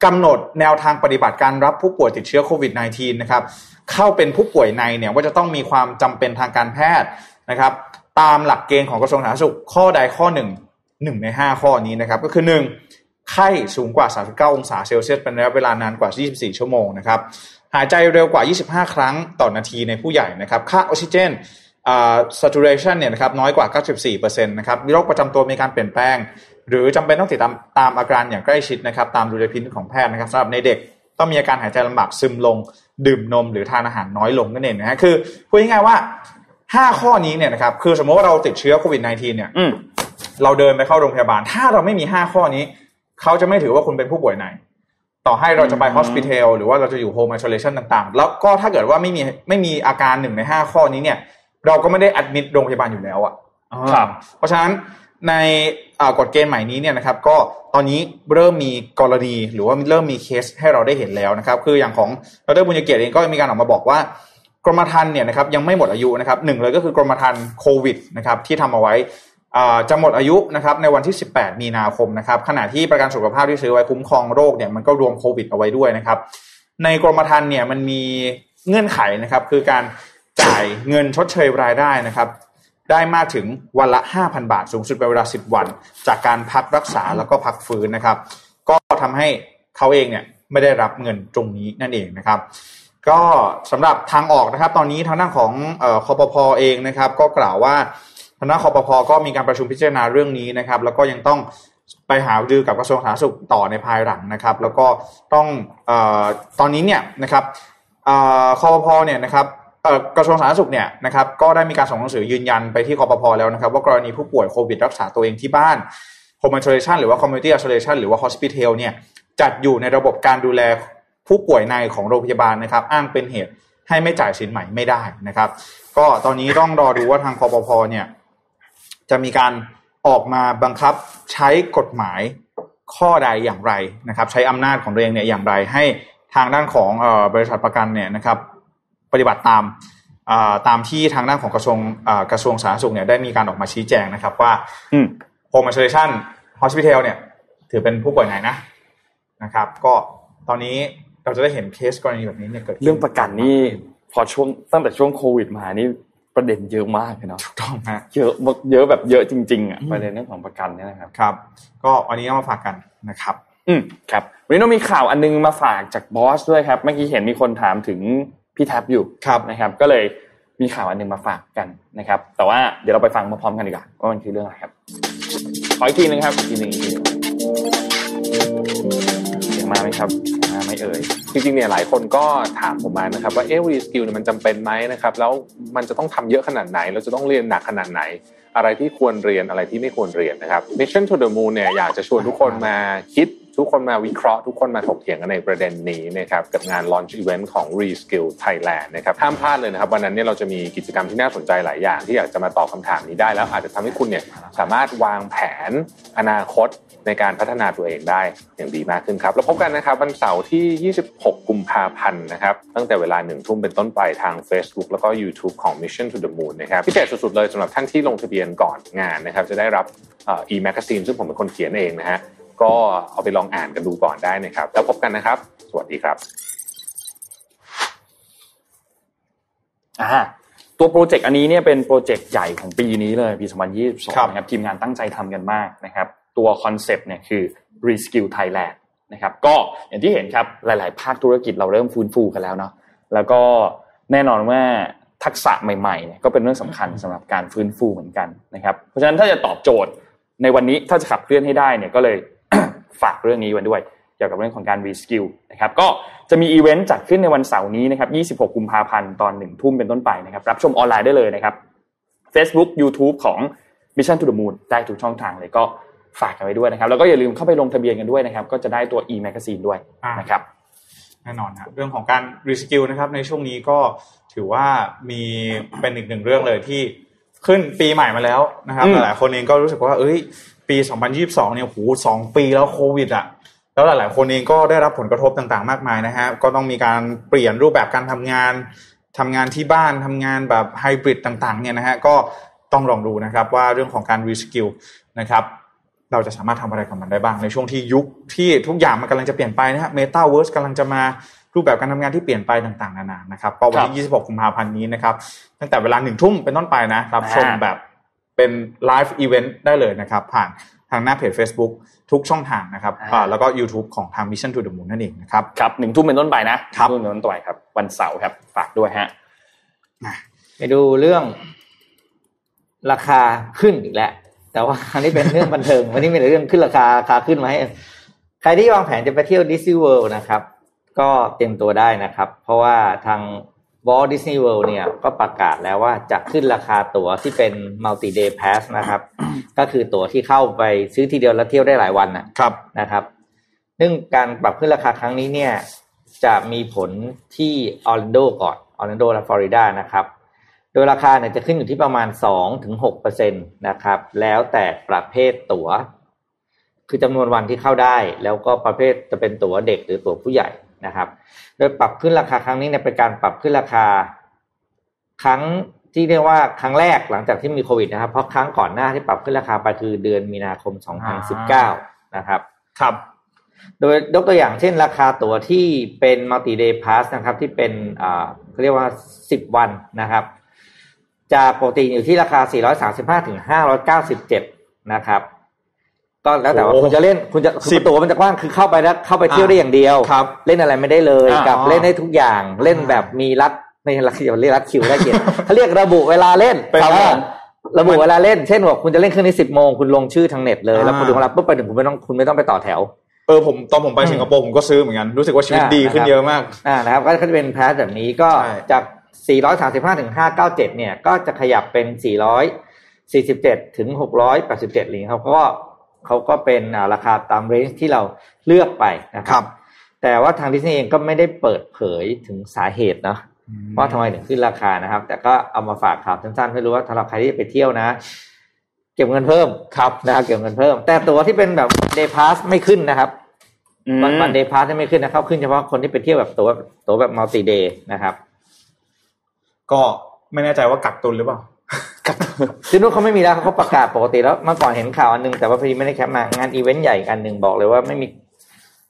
กำหนดแนวทางปฏิบัติการรับผู้ป่วยติดเชื้อโควิด -19 นะครับเข้าเป็นผู้ป่วยในเนี่ยว่าจะต้องมีความจำเป็นทางการแพทย์นะครับตามหลักเกณฑ์ของกระทรวงสาธารณสุขข้อใดข้อหนึ่ง หนึ่งในห้าข้อนี้นะครับ ก็คือหนึ่งไข้สูงกว่า 39 องศาเซลเซียสเป็นระยะเวลานานกว่า 24 ชั่วโมงนะครับหายใจเร็วกว่า 25 ครั้งต่อนาทีในผู้ใหญ่นะครับ ค่าออกซิเจนอ่า saturation เนี่ยนะครับน้อยกว่า 94%นะครับมีโรคประจำตัวมีการเปลี่ยนแปลง หรือจำเป็นต้องติดตามตามอาการอย่างใกล้ชิดนะครับ ตามดูแลพินิจของแพทย์นะครับสำหรับในเด็กต้องมีอาการหายใจลำบากซึมลง ดื่มนมหรือทานอาหารน้อยลงนั่นเองนะฮะคือพูดง่ายๆว่า 5 ข้อนี้เนี่ยนะครับ คือสมมติว่าเราติดเชื้อโควิด -19 เนี่ย เราเดินไปเข้าโรงพยาบาล ถ้าเราไม่มีห้าข้อนี้ เขาจะไม่ถือว่าคุณเป็นผู้ป่วยไหน ต่อให้เราจะไปฮอสพิทอลหรือว่าเราจะอยู่โฮมไอโซเลชันต่างๆ แล้วก็ถ้าเกิดว่าไม่มีไม่มีอาการหนึ่งในห้าข้อนี้เนี่ย เราก็ไม่ได้อัดมิดโรงพยาบาลอยู่แล้วอะครับเพราะฉะนั้นในกฎเกณฑ์ใหม่นี้เนี่ยนะครับ ก็ตอนนี้เริ่มมีกรณีหรือว่าเริ่มมีเคสให้เราได้เห็นแล้วนะครับ คืออย่างของดรบุญเกียรติเองก็มีการออกมาบอกว่ากรมธรรม์เนี่ยนะครับยังไม่หมดอายุนะครับหนึ่งเลยก็คือกรมธรรม์โควิดนะครับที่ทำเอาไว้ จะหมดอายุนะครับในวันที่ 18 มีนาคมนะครับขณะที่ประกันสุขภาพที่ซื้อไว้คุ้มครองโรคเนี่ยมันก็รวมโควิดเอาไว้ด้วยนะครับ ในกรมธรรม์เนี่ยมันมีเงื่อนไขนะครับ คือการจ่ายเงินชดเชยรายได้นะครับ ได้มากถึงวันละ 5,000 บาท สูงสุดเป็นเวลา 10 วัน จากการพักรักษาแล้วก็พักฟื้นนะครับ ก็ทำให้เขาเองเนี่ยไม่ได้รับเงินตรงนี้นั่นเองนะครับ ก็สำหรับทางออกนะครับ ตอนนี้ทางด้านของคอปพอเองนะครับ ก็กล่าวว่า คณะคอปพอก็มีการประชุมพิจารณาเรื่องนี้นะครับ แล้วก็ยังต้องไปหาดือกับกระทรวงสาธารณสุขต่อในภายหลังนะครับ แล้วก็ต้องอตอนนี้เนี่ยนะครับคอปพอเนี่ยนะครับกระทรวงสาธารณสุขเนี่ยนะครับก็ได้มีการส่งหนังสือยืนยันไปที่คอปพอแล้วนะครับ ว่ากรณีผู้ป่วยโควิดรักษาตัวเองที่บ้าน home isolation หรือว่า community isolation หรือว่า hospital เนี่ยจัดอยู่ในระบบการดูแลผู้ป่วยในของโรงพยาบาลนะครับ อ้างเป็นเหตุให้ไม่จ่ายสินใหม่ไม่ได้นะครับ ก็ตอนนี้ต้องรอดูว่าทางคอปพอเนี่ย จะมีการออกมาบังคับใช้กฎหมายข้อใดอย่างไรนะครับ ใช้อำนาจของตัวเองเนี่ยอย่างไร ให้ทางด้านของเอ่อบริษัทประกันเนี่ยนะครับ ปฏิบัติตามอ่าตามที่ทางด้านของกระทรวงอ่ากระทรวงสาธารณสุขเนี่ยได้มีการออกมาชี้แจงนะครับ ว่าอืม Home Isolation Hospital เนี่ย ถือเป็นผู้ป่วยไหนนะนะครับ ก็ตอนนี้เราจะได้เห็นเคสกรณีแบบนี้เนี่ยเกิดขึ้นเรื่องประกันนี่พอช่วงตั้งแต่ช่วงโควิดมานี่ ประเด็นเยอะมากเลยเนาะถูกต้องฮะเยอะมากเยอะแบบเยอะจริงๆอะอืมประเด็นเรื่องของประกันเนี่ยนะครับครับ ก็วันนี้เอามาฝากกันนะครับ อืมครับวันนี้เรามีข่าวอันนึงมาฝากจากบอสด้วยครับเมื่อกี้เห็นมีคนถามถึงพี่แท็บอยู่ครับนะครับ ก็เลยมีข่าวอันนึงมาฝากกันนะครับ แต่ว่าเดี๋ยวเราไปฟังมาพร้อมกันดีกว่าว่ามันคือเรื่องอะไรครับขออีกทีหนึงครับอีกทีหนึ่งอีกทีหนึ่งเสียงมาไหมครับ มาไม่เอ่ย จริงๆเนี่ยหลายคนก็ถามผมมานะครับว่าเอ๊ะ reskill เนี่ยมันจำเป็นไหมนะครับแล้วมันจะต้องทำเยอะขนาดไหน เราจะต้องเรียนหนักขนาดไหน อะไรที่ควรเรียนอะไรที่ไม่ควรเรียนนะครับ Mission to the Moon เนี่ยอยากจะชวนทุกคนมาคิดทุกคนมาวิเคราะห์ทุกคนมาถกเถียงกันในประเด็นนี้นะครับกับงาน launch event ของ Reskill Thailand นะครับห้ามพลาดเลยนะครับ วันนั้นเนี่ยเราจะมีกิจกรรมที่น่าสนใจหลายอย่าง ที่อยากจะมาตอบคำถามนี้ได้แล้วอาจจะทำให้คุณเนี่ยสามารถวางแผนอนาคต ในการพัฒนาตัวเองได้อย่างดีมากขึ้นครับแล้วพบกันนะครับวันเสาร์ที่ 26 กุมภาพันธ์นะครับตั้งแต่เวลาหนึ่งทุ่มเป็นต้นไปทาง Facebook แล้วก็ YouTube ของ Mission to the Moon นะครับพิเศษสุดๆเลยสำหรับท่านที่ลงทะเบียนก่อนงานนะครับจะได้รับเอ่อ e-magazine ซึ่งผมเป็นคนเขียนเองนะฮะก็เอาไปลองอ่านกันดูก่อนได้นะครับ แล้วพบกันนะครับ สวัสดีครับอ่าตัวโปรเจกต์อันนี้เนี่ยเป็นโปรเจกต์ใหญ่ของปีนี้เลยปี 2022 นะครับทีมงานตั้งใจทำกันมากนะครับ ตัวคอนเซปต์เนี่ยคือ Reskill Thailand นะครับก็อย่างที่เห็นครับหลาย ๆ ภาคธุรกิจเราเริ่มฟื้นฟูกันแล้วเนาะแล้วก็แน่นอนว่าทักษะใหม่ๆเนี่ยก็เป็นเรื่องสำคัญสำหรับการฟื้นฟูเหมือนกันนะครับเพราะฉะนั้นถ้าจะตอบโจทย์ในวันนี้ถ้าจะขับเคลื่อนให้ได้เนี่ยก็เลยฝากเรื่องนี้ไว้ด้วยเกี่ยวกับเรื่องของการรีสกิลนะครับก็จะมีอีเวนต์จัดขึ้นในวันเสาร์นี้นะครับ26 กุมภาพันธ์ตอนหนึ่งทุ่มเป็นต้นไปนะครับรับชมออนไลน์ได้เลยนะครับ Facebook YouTube ของ Mission to the Moon ได้ทุกช่องทางเลยก็ ฝากกันไว้ด้วยนะครับ แล้วก็อย่าลืมเข้าไปลงทะเบียนกันด้วยนะครับ ก็จะได้ตัว e-magazine ด้วยอ่านนะครับแน่นอนครับเรื่องของการ Reskill นะครับ ในช่วงนี้ก็ถือว่ามีเป็นอีกหนึ่งเรื่องเลยที่ขึ้นปีใหม่มาแล้วนะครับอืมหลายๆคนเองก็รู้สึกว่า เอ้ย ปี 2022 เนี่ยโหสองปีแล้วโควิดอะแล้วหลาย ๆ คนเองก็ได้รับผลกระทบต่างๆ มากมายนะฮะก็ต้องมีการเปลี่ยนรูปแบบการทำงานทำงานที่บ้านทำงานแบบไฮบริดต่าง ๆ เนี่ยนะฮะก็ต้องลองดูนะครับว่าเรื่องของการ Reskill นะครับ เราจะสามารถทำอะไรกับมันได้บ้าง ในช่วงที่ยุคที่ทุกอย่างมันกำลังจะเปลี่ยนไปนะฮะเมตาเวิร์สกำลังจะมารูปแบบการทำงานที่เปลี่ยนไปต่างๆนานานะครับก็วันที่ 26 กุมภาพันธ์นี้นะครับตั้งแต่เวลาหนึ่งทุ่มเป็นต้นไปนะรับชมอ่าแบบเป็น live event ได้เลยนะครับ ผ่านทางหน้าเพจ Facebook ทุกช่องทางนะครับอ่าแล้วก็ YouTube ของทาง Mission to the Moon นั่นเองนะครับครับหนึ่งทุ่มเป็นต้นไปนะครับหนึ่งทุ่มเป็นต้นไปครับ วันเสาร์ครับฝากด้วยฮะไปดูเรื่องราคาขึ้นอีกแล้ว แต่ว่าอันนี้เป็นเรื่องบันเทิงวันนี้มีแต่เรื่องขึ้นราคาราคาขึ้นมาให้ใครที่วางแผนจะไปเที่ยวดิสนีย์เวิลด์นะครับ ก็เตรียมตัวได้นะครับ เพราะว่าทางวอลต์ดิสนีย์เวิลด์เนี่ยก็ประกาศแล้วว่าจะขึ้นราคาตั๋วที่เป็น multi-day pass นะครับ ก็คือตั๋วที่เข้าไปซื้อทีเดียวแล้วเที่ยวได้หลายวันน่ะครับนะครับซึ่งการปรับขึ้นราคาครั้งนี้เนี่ยจะมีผลที่ออร์แลนโดก่อนออร์แลนโดและฟลอริดานะครับ โดยราคาเนี่ยจะขึ้นอยู่ที่ประมาณ2ถึง6เปอร์เซ็นต์นะครับ แล้วแต่ประเภทตั๋ว คือจำนวนวันที่เข้าได้ แล้วก็ประเภทจะเป็นตั๋วเด็กหรือตั๋วผู้ใหญ่นะครับ โดยปรับขึ้นราคาครั้งนี้เนี่ยเป็นการปรับขึ้นราคา ครั้งที่เรียกว่าครั้งแรกหลังจากที่มีโควิดนะครับ เพราะครั้งก่อนหน้าที่ปรับขึ้นราคาไปคือเดือนมีนาคม 2019 นะครับ ครับ โดยยกตัวอย่างเช่น ราคาตั๋วที่เป็นมัลติเดย์พาสนะครับ ที่เป็นอ่าเขาเรียกว่า 10 วันนะครับ จากปกติอยู่ที่ราคา 435 ถึง 597 นะครับ ก็แล้วแต่ว่าโอ้คุณจะเล่นคุณจะสิคือบตั๋วมันจะกว้างคือเข้าไปแล้วเข้าไปเที่ยวได้อย่างเดียวครับเล่นอะไรไม่ได้เลยอ่ากับอ๋อเล่นได้ทุกอย่างเล่นแบบมีรัดไม่ใช่รัดคิวเรียกรัดคิวได้เกียรติเขาเรียกระบุเวลาเล่นเป็นครับไงผมระบุเวลาเล่นเช่นว่าคุณจะเล่นเครื่องนี้สิบโมงคุณลงชื่อทางเน็ตเลยแล้วอ่าคุณถึงเวลาปุ๊บไปถึงคุณไม่ต้องคุณไม่ต้องไปต่อแถวเออผมตอนผมไปสิงคโปร์ผมก็ซื้อเหมือนกันรู้สึกว่าชีวิตอ่าดีขึ้นนะครับเยอะมากอ่านะครับก็จะเป็นแพสแบบนี้ก็ใช่จาก 435ถึง597เนี่ยก็จะขยับเป็น 447ถึง687เหรียญครับเพราะว่าเขาก็เป็นอ่าราคาตามเรนจ์ที่เราเลือกไปนะคครัรับบแต่ว่าทางดิสนีย์เองก็ไม่ได้เปิดเผยถึงสาเหตุเนาะว่าทำไมถึงขึ้นราคานะครับ แต่ก็เอามาฝากข่าวสั้นๆให้รู้ว่าสำหรับใครที่จะไปเที่ยวนะ เก็บเงินเพิ่มครับนะครับเก็บเงินเพิ่ม แต่ตัวที่เป็นแบบ day pass ไม่ขึ้นนะครับอืมวันวัน day pass ไม่ขึ้นนะครับ ขึ้นเฉพาะคนที่ไปเที่ยวแบบตัวตัวแบบ multi day นะครับ ก็ไม่แน่ใจว่ากักตุนหรือเปล่าที่นู้นเขาไม่มีแล้วเขาประกาศปกติแล้วเมื่อก่อนเห็นข่าวอันหนึ่งแต่ว่าพอดีไม่ได้ cap มางานอีเวนต์ใหญ่อีกอันหนึ่งบอกเลยว่าไม่มี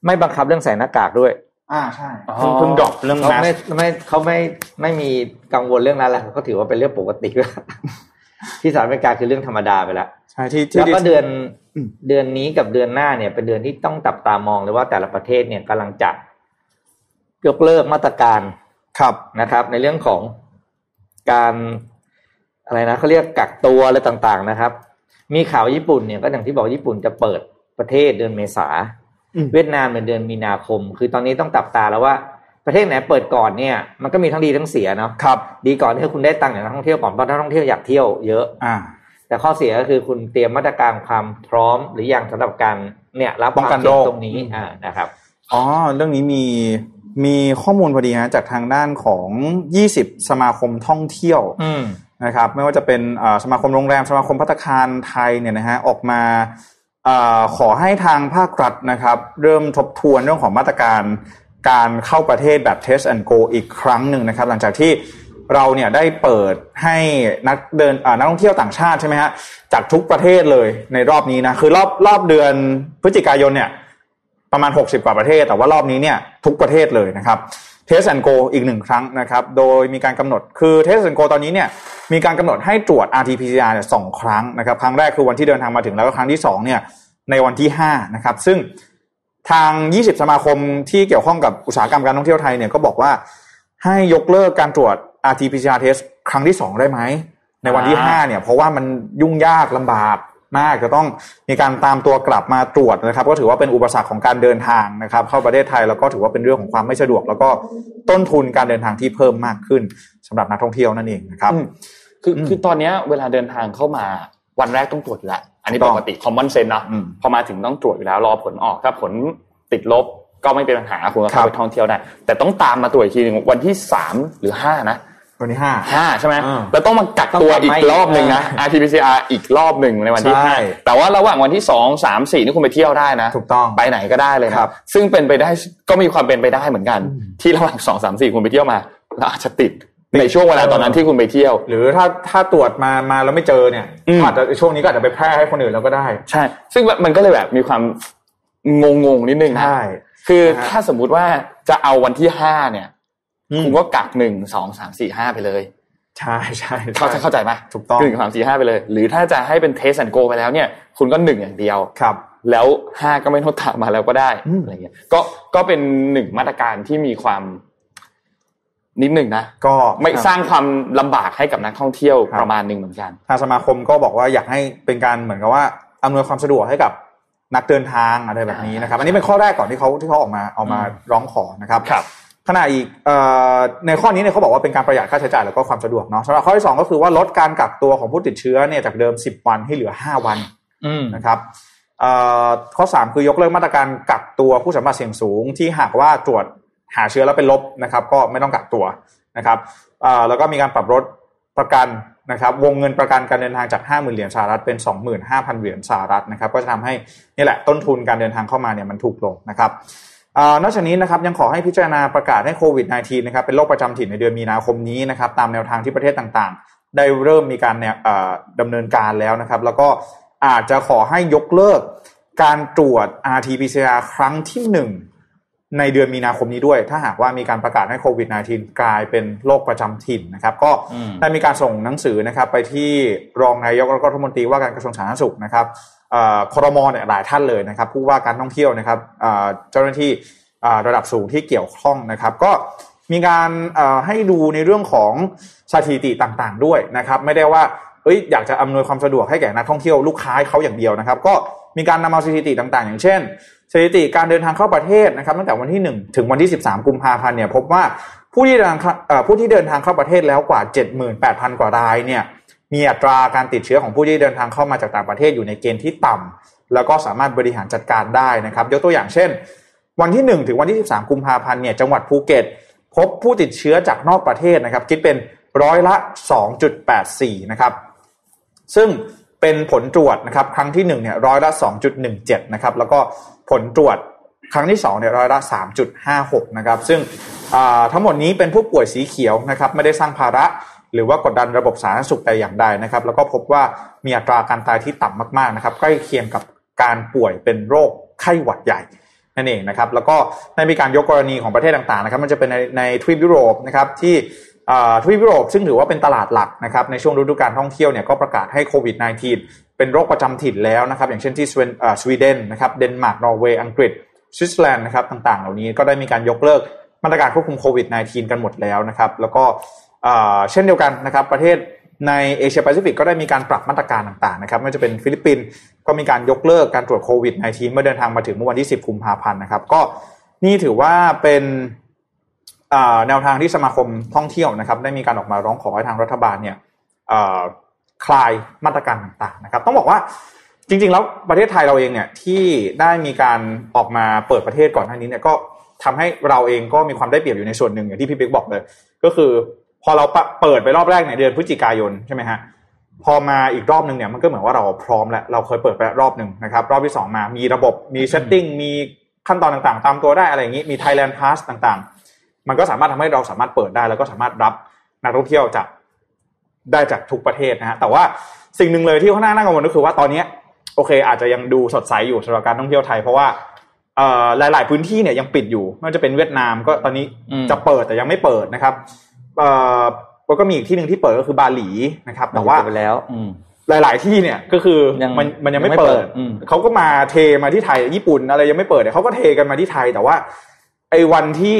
ไม่บังคับเรื่องใส่หน้ากากด้วย อ่าใช่อ๋อเพิ่งเพิ่ง drop เรื่องเขาแมสก์ไม่ไม่เขาไม่ไม่มีกังวลเรื่องนั้นแล้วเขาถือว่าเป็นเรื่องปกติแล้วที่สหรัฐอเมริกาคือเรื่องธรรมดาไปแล้วใช่ที่ที่แล้วก็เดือนอืมเดือนนี้กับเดือนหน้าเนี่ย เป็นเดือนที่ต้องจับตามองเลยว่าแต่ละประเทศเนี่ยกำลังจะยกเลิกมาตรการครับนะครับ ในเรื่องของ การอะไรนะเขาเรียกกักตัวอะไรต่างๆนะครับ มีข่าวญี่ปุ่นเนี่ยก็อย่างที่บอกญี่ปุ่นจะเปิดประเทศเดือนเมษาอืมเวียดนามเป็นเดือนมีนาคม คือตอนนี้ต้องตับตาแล้วว่าประเทศไหนเปิดก่อนเนี่ยมันก็มีทั้งดีทั้งเสียเนาะครับดีก่อนที่คุณได้ตังค์จากนักท่องเที่ยวก่อนเพราะนักท่องเที่ยวอยากเที่ยวเยอะอ่าแต่ข้อเสียก็คือคุณเตรียมมาตรการความพร้อมหรือยังสำหรับการเนี่ยรับป้องกันความเสี่ยโรคตรงนี้อ่านะครับอ๋อเรื่องนี้มี มีข้อมูลพอดีฮะจากทางด้านของ 20 สมาคมท่องเที่ยวอืมนะครับ ไม่ว่าจะเป็นเอ่อสมาคมโรงแรม สมาคมพัตตาคารไทยเนี่ยนะฮะออกมาเออขอให้ทางภาครัฐนะครับ เริ่มทบทวนเรื่องของมาตรการการเข้าประเทศแบบ test and go อีกครั้งหนึ่งนะครับ หลังจากที่เราเนี่ยได้เปิดให้นักเดินอ่านักท่องเที่ยวต่างชาติใช่ไหมฮะจากทุกประเทศเลยในรอบนี้นะคือรอบรอบเดือนพฤศจิกายนเนี่ย ประมาณ 60 กว่าประเทศ แต่ว่ารอบนี้เนี่ยทุกประเทศเลยนะครับ Test and Go อีกหนึ่งครั้งนะครับโดยมีการกำหนดคือ Test and Go ตอนนี้เนี่ยมีการกำหนดให้ตรวจ RT-PCR เนี่ยสองครั้งนะครับครั้งแรกคือวันที่เดินทางมาถึงแล้วก็ครั้งที่สองเนี่ยในวันที่5นะครับซึ่งทาง 20 สมาคมที่เกี่ยวข้องกับอุตสาหกรรมการท่องเที่ยวไทยเนี่ยก็บอกว่าให้ยกเลิกการตรวจ RT-PCR test ครั้งที่สองได้ไหม ในวันที่อ่า5เนี่ย เพราะว่ามันยุ่งยากลำบาก มากจะต้องมีการตามตัวกลับมาตรวจนะครับ ก็ถือว่าเป็นอุปสรรคของการเดินทางนะครับ เข้าประเทศไทยแล้วก็ถือว่าเป็นเรื่องของความไม่สะดวก แล้วก็ต้นทุนการเดินทางที่เพิ่มมากขึ้นสำหรับนักท่องเที่ยวนั่นเองนะครับอืมคืออมคือตอนเนี้ยเวลาเดินทางเข้ามาวันแรกต้องตรวจอยู่แล้วอันนี้ต้ปองกติ common sense เนาะอืมพอมาถึงต้องตรวจอยู่แล้วรอผลออกถ้าผลติดลบก็ไม่เป็นปัญหาคุณก็ครัเข้าบไปท่องเที่ยวได้แต่ต้องตามมาตรวจอีกทีหนึงวันที่สามหรือห้านะ วันที่ห้าห้าใช่ไหมอ่าแล้วต้องมากักตัวต้องกลับอีกมาอีกรอบหนึ่งนะอ่า RT-PCR อีกรอบหนึ่งในวันที่ใช่ห้าแต่ว่าระหว่างวันที่สองสามสี่นี่คุณไปเที่ยวได้นะ ถูกต้องไปไหนก็ได้เลยนะครับ ซึ่งเป็นไปได้ก็มีความเป็นไปได้เหมือนกัน ที่ระหว่างสองสามสี่คุณไปเที่ยวมาแล้วอาจจะติดในช่วงเวลาตอนนั้นที่คุณไปเที่ยว หรือถ้าถ้าตรวจมามาแล้วไม่เจอเนี่ยอืมอาจจะช่วงนี้ก็อาจจะไปแพร่ให้คนอื่นแล้วก็ได้ ใช่ ซึ่งมันก็เลยแบบมีความงงงๆนิดนึงนะใช่คือนะฮะถ้าสมมุติว่าจะเอาวันที่ห้าเนี่ยอืม คุณก็กักหนึ่งสองสามสี่ห้าไปเลยใช่ใช่เข้าใจเข้าใจไหมถูกต้องหนึ่งสามสี่ห้าไปเลย หรือถ้าจะให้เป็น Test and Go ไปแล้วเนี่ย คุณก็หนึ่งอย่างเดียวครับ แล้วห้าก็ไม่ต้องตามมาแล้วก็ได้อืมอะไรเงี้ยก็ก็เป็นหนึ่งมาตรการที่มีความนิดหนึ่งนะก็ไม่สร้างความลำบากให้กับนักท่องเที่ยวครับประมาณหนึ่งเหมือนกันทางสมาคมก็บอกว่าอยากให้เป็นการเหมือนกับว่าอำนวยความสะดวกให้กับนักเดินทางอะไรแบบนี้นะครับ อันนี้เป็นข้อแรกก่อนที่เขาที่เขาออกมาออกมาร้องขอนะครับครับ ขณะอีกเอ่อในข้อนี้เนี่ยเขาบอกว่าเป็นการประหยัดค่าใช้จ่ายแล้วก็ความสะดวกเนาะสำหรับข้อที่สองก็คือว่าลดการกักตัวของผู้ติดเชื้อเนี่ยจากเดิม10วันให้เหลือ5วันอืมนะครับเอ่อข้อ3คือยกเลิกมาตรการกักตัวผู้สัมผัสเสี่ยงสูง ที่หากว่าตรวจหาเชื้อแล้วเป็นลบนะครับ ก็ไม่ต้องกักตัวนะครับเอ่อแล้วก็มีการปรับลดประกันนะครับ วงเงินประกันการเดินทางจาก 50,000 เหรียญสหรัฐเป็น 25,000 เหรียญสหรัฐนะครับ ก็จะทำให้นี่แหละต้นทุนการเดินทางเข้ามาเนี่ยมันถูกลงนะครับเอ่อ นอกจากนี้นะครับยังขอให้พิจารณาประกาศให้โควิด -19 นะครับเป็นโรคประจำถิ่นในเดือนมีนาคมนี้นะครับตามแนวทางที่ประเทศต่างๆ ได้เริ่มมีการเนี่ยเอ่อดำเนินการแล้วนะครับ แล้วก็อาจจะขอให้ยกเลิกการตรวจ RT-PCR ครั้งที่หนึ่งในเดือนมีนาคมนี้ด้วย ถ้าหากว่ามีการประกาศให้โควิด -19 กลายเป็นโรคประจำถิ่นนะครับ ก็อืมได้มีการส่งหนังสือนะครับ ไปที่รองนายกแล้วก็รัฐมนตรีว่าการกระทรวงสาธารณสุขนะครับ เอ่อครมเนี่ยหลายท่านเลยนะครับผู้ว่าการท่องเที่ยวนะครับเจ้าหน้าที่ระดับสูงที่เกี่ยวข้องนะครับ ก็มีการให้ดูในเรื่องของสถิติต่างๆ ด้วยนะครับ ไม่ได้ว่าเอ้ยอยากจะอำนวยความสะดวกให้แก่นักท่องเที่ยวลูกค้าเขาอย่างเดียวนะครับ ก็มีการนำเอาสถิติต่างๆ อย่างเช่นสถิติการเดินทางเข้าประเทศนะครับตั้งแต่วันที่ 1 ถึงวันที่ 13 กุมภาพันธ์เนี่ยพบว่าผู้ที่เดินทางผู้ที่เดินทางเข้าประเทศแล้วกว่า 78,000 กว่ารายเนี่ย มีอัตราการติดเชื้อของผู้ที่เดินทางเข้ามาจากต่างประเทศอยู่ในเกณฑ์ที่ต่ำแล้วก็สามารถบริหารจัดการได้นะครับยกตัวอย่างเช่น วันที่ 1 ถึงวันที่ 13 กุมภาพันธ์เนี่ยจังหวัดภูเก็ต พบผู้ติดเชื้อจากนอกประเทศนะครับคิดเป็นร้อยละ 2.84 นะครับ ซึ่งเป็นผลตรวจนะครับครั้งที่1เนี่ยร้อยละ 2.17 นะครับแล้วก็ผลตรวจครั้งที่2เนี่ยร้อยละ 3.56 นะครับซึ่งทั้งหมดนี้เป็นผู้ป่วยสีเขียวนะครับไม่ได้สร้างภาระ หรือว่ากดดันระบบสาธารณสุขแต่อย่างใดนะครับ แล้วก็พบว่ามีอัตราการตายที่ต่ำมากๆนะครับ ใกล้เคียงกับการป่วยเป็นโรคไข้หวัดใหญ่นั่นเองนะครับ แล้วก็ได้มีการยกกรณีของประเทศต่างๆนะครับ มันจะเป็นในในทวีปยุโรปนะครับที่ทวีปยุโรปซึ่งถือว่าเป็นตลาดหลักนะครับในช่วงฤดูการท่องเที่ยวเนี่ยก็ประกาศให้โควิด -19 เป็นโรคประจำถิ่นแล้วนะครับ อย่างเช่นที่สวีเดนนะครับเดนมาร์กนอร์เวย์อังกฤษสวิตเซอร์แลนด์นะครับต่างๆ เหล่านี้ก็ได้มีการยกเลิกมาตรการควบคุมโควิด -19 กันหมดแล้วนะครับ แล้วก็ เช่นเดียวกันนะครับประเทศในเอเชียแปซิฟิกก็ได้มีการปรับมาตรการต่างๆนะครับไม่ว่าจะเป็นฟิลิปปินส์ก็มีการยกเลิกการตรวจโควิด -19 เมื่อเดินทางมาถึงเมื่อวันที่ 10 กุมภาพันธ์นะครับ ก็นี่ถือว่าเป็นแนวทางที่สมาคมท่องเที่ยวนะครับ ได้มีการออกมาร้องขอให้ทางรัฐบาลเนี่ยคลายมาตรการต่างๆนะครับ ต้องบอกว่าจริงๆ แล้วประเทศไทยเราเองเนี่ยที่ได้มีการออกมาเปิดประเทศก่อนหน้านี้เนี่ยก็ทำให้เราเองก็มีความได้เปรียบอยู่ในส่วนหนึ่งอย่างที่พี่ปิ๊กบอกเลย ก็คือ พอเราเปิดไปรอบแรกเนี่ยเดือนพฤศจิกายนใช่ไหมฮะพอมาอีกรอบหนึ่งเนี่ยมันก็เหมือนว่าเราพร้อมแล้วเราเคยเปิดไปรอบหนึ่งนะครับ รอบที่สองมามีระบบมีเซตติ้งมีขั้นตอนต่างๆ ตามตัวได้อะไรอย่างนี้มี Thailand Pass ต่างๆ มันก็สามารถทำให้เราสามารถเปิดได้ แล้วก็สามารถรับนักท่องเที่ยวจากได้จากทุกประเทศนะฮะแต่ว่าสิ่งหนึ่งเลยที่ข้างหน้าน่ากังวลก็คือว่าตอนนี้โอเค อาจจะยังดูสดใสอยู่สำหรับการท่องเที่ยวไทย เพราะว่าหลาย ๆ พื้นที่เนี่ยยังปิดอยู่ไม่ว่าจะเป็นเวียดนามก็ตอนนี้จะเปิดแต่ยังไม่เปิดนะครับ แล้วก็มีอีกที่หนึ่งที่เปิดก็คือบาหลีนะครับ แต่ว่าไปแล้วหลาย ๆ ที่เนี่ยก็คือมันมันยังไม่เปิดเขาก็มาเทมาที่ไทยญี่ปุ่นอะไรยังไม่เปิดเนี่ยเขาก็เทกันมาที่ไทย แต่ว่าไอ้วันที่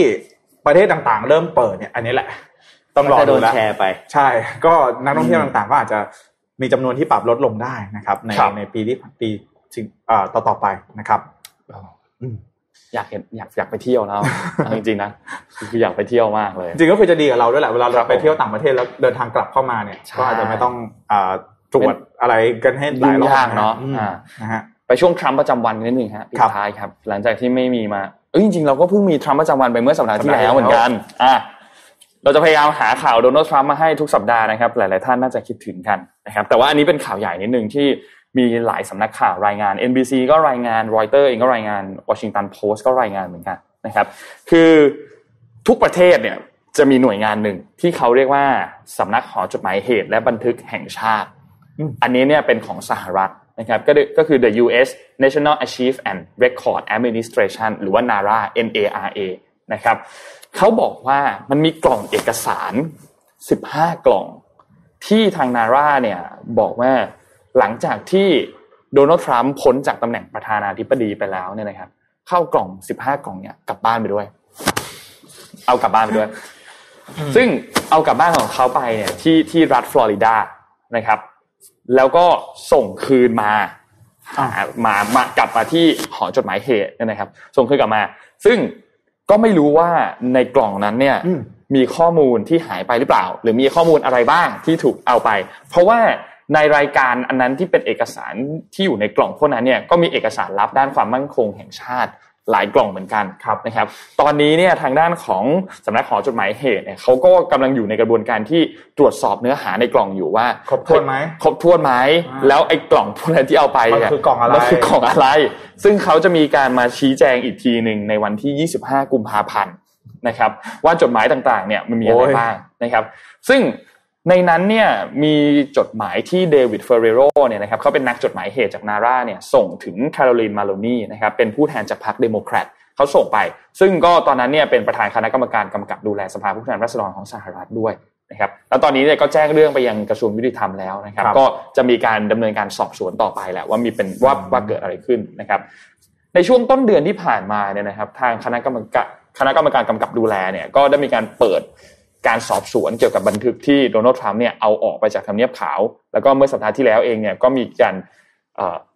ประเทศต่างๆ เริ่มเปิดเนี่ย อันนี้แหละ ต้องรอดูแลแชร์ไป ใช่ ก็นักท่องเที่ยวต่างๆก็อาจจะมีจำนวนที่ปรับลดลงได้นะครับ ในในปีที่ปีต่อต่อไปนะครับ อยากเห็นอยากอยากไปเที่ยวแล้วจริงๆนะคืออยากไปเที่ยวมากเลย จริงก็คือจะดีกับเราด้วยแหละเวลาเราไปเที่ยวต่างประเทศแล้วเดินทางกลับเข้ามาเนี่ยก็อาจจะไม่ต้องตรวจอะไรกันให้หลายรอบเนาะนะฮะไปช่วงทรัมป์ประจำวันนิดนึงฮะปิดท้ายครับ หลังจากที่ไม่มีมาเออจริงๆเราก็เพิ่งมีทรัมป์ประจำวันไปเมื่อสัปดาห์ที่แล้วเหมือนกันอ่าเราจะพยายามหาข่าวโดนัลด์ทรัมป์มาให้ทุกสัปดาห์นะครับ หลายๆท่านน่าจะคิดถึงกันนะครับ แต่ว่าอันนี้เป็นข่าวใหญ่นิดนึงที่ มีหลายสำนักข่าวรายงาน NBC ก็รายงานรอยเตอร์เองก็รายงาน Washington Post ก็รายงานเหมือนกันนะครับคือทุกประเทศเนี่ยจะมีหน่วยงานหนึ่งที่เขาเรียกว่าสำนักหอจดหมายเหตุและบันทึกแห่งชาติ อันนี้เนี่ยเป็นของสหรัฐนะครับก็ก็คือ the U.S. National Archive and Record Administration หรือว่า NARA NARA นะครับเขาบอกว่ามันมีกล่องเอกสาร 15 กล่อง ที่ทางนาราเนี่ยบอกว่า หลังจากที่โดนัลด์ทรัมป์พ้นจากตำแหน่งประธานาธิบดีไปแล้วเนี่ยนะครับ เข้ากล่อง15กล่องเนี่ยกลับบ้านไปด้วย เอากลับบ้านไปด้วย ซึ่งเอากลับบ้านของเขาไปเนี่ยที่ที่รัฐฟลอริดานะครับ แล้วก็ส่งคืนมามา มากลับมาที่หอจดหมายเหตุนะครับ ส่งคืนกลับมา ซึ่งก็ไม่รู้ว่าในกล่องนั้นเนี่ย มีข้อมูลที่หายไปหรือเปล่า หรือมีข้อมูลอะไรบ้างที่ถูกเอาไป เพราะว่า ในรายการอันนั้นที่เป็นเอกสารที่อยู่ในกล่องพวกนั้นเนี่ยก็มีเอกสารลับด้านความมั่นคงแห่งชาติหลายกล่องเหมือนกันครับนะครับ ตอนนี้เนี่ยทางด้านของสำนักขอจดหมายเหตุเนี่ยเขาก็กำลังอยู่ในกระบวนการที่ตรวจสอบเนื้อหาในกล่องอยู่ว่าครบถ้วนไหมครบถ้วนไหมแล้วไอ้กล่องพวกนั้นที่เอาไปเนี่ยคือกล่องอะไรมันคือกล่องอะไร ซึ่งเขาจะมีการมาชี้แจงอีกทีหนึ่งในวันที่ 25 กุมภาพันธ์นะครับ ว่าจดหมายต่างๆเนี่ยมันมีอะไรบ้างนะครับ ซึ่ง ในนั้นเนี่ยมีจดหมายที่เดวิดเฟร์ริเอโรเนี่ยนะครับเขาเป็นนักจดหมายเหตุจาก NARA เนี่ยส่งถึงแคโรลีนมาโลนีนะครับเป็นผู้แทนจากพรรคเดโมแครตเขาส่งไป ซึ่งก็ตอนนั้นเนี่ยเป็นประธานคณะกรรมการกำกับดูแลสภาผู้แทนราษฎรของสหรัฐด้วยนะครับแล้วตอนนี้เนี่ยก็แจ้งเรื่องไปยังกระทรวงยุติธรรมแล้วนะครับก็จะมีการดำเนินการสอบสวนต่อไปแหละว่ามีเป็นว่าว่าเกิดอะไรขึ้นนะครับในช่วงต้นเดือนที่ผ่านมาเนี่ยนะครับทางคณะกรรมการคณะกรรมการกำกับดูแลเนี่ยก็ได้มีการเปิด การสอบสวนเกี่ยวกับบันทึกที่โดนัลด์ทรัมป์เนี่ยเอาออกไปจากทำเนียบขาว แล้วก็เมื่อสัปดาห์ที่แล้วเองเนี่ยก็มีการ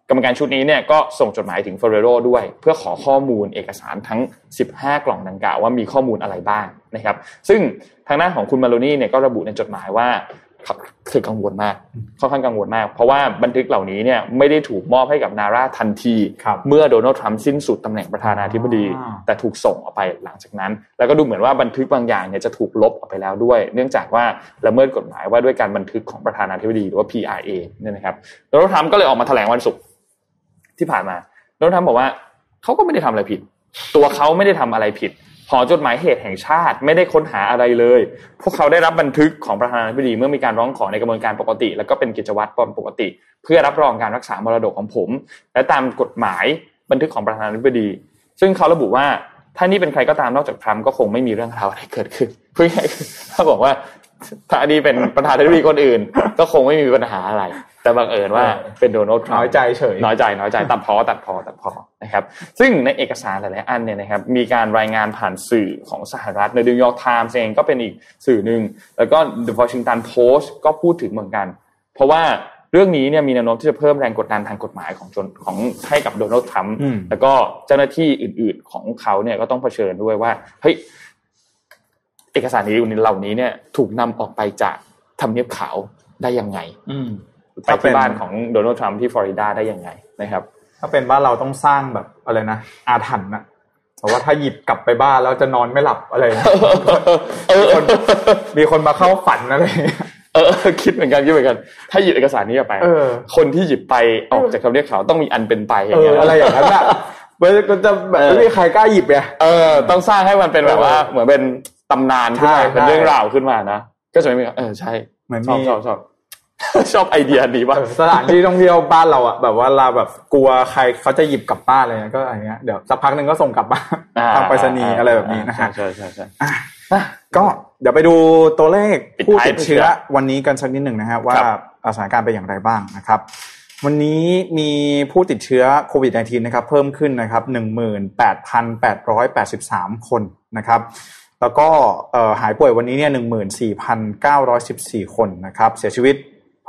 กรรมการชุดนี้เนี่ยก็ส่งจดหมายถึงเฟเรโรด้วย เพื่อขอข้อมูลเอกสารทั้ง 15 กล่องดังกล่าวว่ามีข้อมูลอะไรบ้างนะครับ ซึ่งทางหน้าของคุณมาโลนี่เนี่ยก็ระบุในจดหมายว่า คือกังวลมากค่อนข้างกังวลมาก เพราะว่าบันทึกเหล่านี้เนี่ยไม่ได้ถูกมอบให้กับนาราทันทีครับเมื่อโดนัลด์ทรัมป์สิ้นสุดตำแหน่งประธานาธิบดีอ่าแต่ถูกส่งออกไปหลังจากนั้น แล้วก็ดูเหมือนว่าบันทึกบางอย่างเนี่ยจะถูกลบออกไปแล้วด้วย เนื่องจากว่าละเมิดกฎหมายว่าด้วยการบันทึกของประธานาธิบดีหรือว่า PRA เนี่ยนะครับโดนัลด์ทรัมป์ก็เลยออกมาแถลงวันศุกร์ที่ผ่านมาโดนัลด์ทรัมป์บอกว่าเขาก็ไม่ได้ทำอะไรผิด ตัวเขาไม่ได้ทำอะไรผิด หอจดหมายเหตุแห่งชาติไม่ได้ค้นหาอะไรเลย พวกเขาได้รับบันทึกของประธานาธิบดีเมื่อมีการร้องขอในกระบวนการปกติ แล้วก็เป็นกิจวัตรปกติ เพื่อรับรองการรักษามรดกของผม และตามกฎหมายบันทึกของประธานาธิบดี ซึ่งเขาระบุว่าถ้านี่เป็นใครก็ตามนอกจากทรัมป์ก็คงไม่มีเรื่องราวอะไรเกิดขึ้นเพื่อให้ถ้าบอกว่าถ้าอันนี้เป็นประธานาธิบดีคนอื่น ก็คงไม่มีปัญหาอะไร แต่บังเอิญว่าเป็นโดนัลด์ทรัมป์น้อยใจเฉยน้อยใจน้อยใจตัดพ้อตัดพ้อตัดพ้อนะครับซึ่งในเอกสารหลายๆอันเนี่ยนะครับมีการรายงานผ่านสื่อของสหรัฐในนิวยอร์กไทมส์เองก็เป็นอีกสื่อหนึ่งแล้วก็ The Washington Post ก็พูดถึงเหมือนกัน เพราะว่าเรื่องนี้เนี่ยมีแนวโน้มที่จะเพิ่มแรงกดดันทางกฎหมายของจนของให้กับโดนัลด์ทรัมป์อืมแล้วก็เจ้าหน้าที่อื่น ๆ ของเขาเนี่ยก็ต้องเผชิญด้วยว่าเฮ้ยเอกสารนี้เหล่านี้เนี่ยถูกนำออกไปจากทำเนียบขาวได้ยังไงอืม ไปถ้าเป็นที่บ้านของโดนัลด์ทรัมป์ที่ฟลอริดาได้ยังไงนะครับ ถ้าเป็นบ้านเราต้องสร้างแบบอะไรนะอาถรรพ์นะเพราะว่าถ้าหยิบกลับไปบ้านแล้วจะนอนไม่หลับอะไรนะเออมีคนมีคนมาเข้าฝันอะไรอย่างเงี้ยเออคิดเหมือนกันคิดเหมือนกัน ถ้าหยิบเอกสารนี้ออกไปเออคนที่หยิบไปออกจากคำเรียกขาวต้องมีอันเป็นไปอเอย่างเงี้อยอะไรอย่างนั้นอะมันก็จะแบบเออไม่มีใครกล้าหยิบไงเออ ต้องสร้างให้มันเป็นแบบว่าเออเหมือนเป็นตำนานขึ้นมาใช่เป็นเรื่องราวขึ้นมานะก็จะไม่มีเออใช่เหมือนชอบมีชอบชอบ ชอบไอเดียดีว่าเออสถานที่ท่องเที่ยวบ้านเราอะแบบว่าเราแบบกลัวใครเขาจะหยิบกลับบ้านอะไรเงี้ยก็อะไรเงี้ยเดี๋ยวสักพักหนึ่งก็ส่งกลับบ้านทางไปรษณีย์อะไรแบบนี้นะฮะใช่ใช่ใช่ก็เดี๋ยวไปดูตัวเลขปิดผู้ท้ายติดเชื้อครับวันนี้กันสักนิดหนึ่งนะฮะว่าครับสถานการณ์เป็นอย่างไรบ้างนะครับวันนี้มีผู้ติดเชื้อโควิด -19 นะครับเพิ่มขึ้นนะครับ18,883 คนนะครับแล้วก็เอ่อหายป่วยวันนี้เนี่ย14,914 คนนะครับเสียชีวิตเ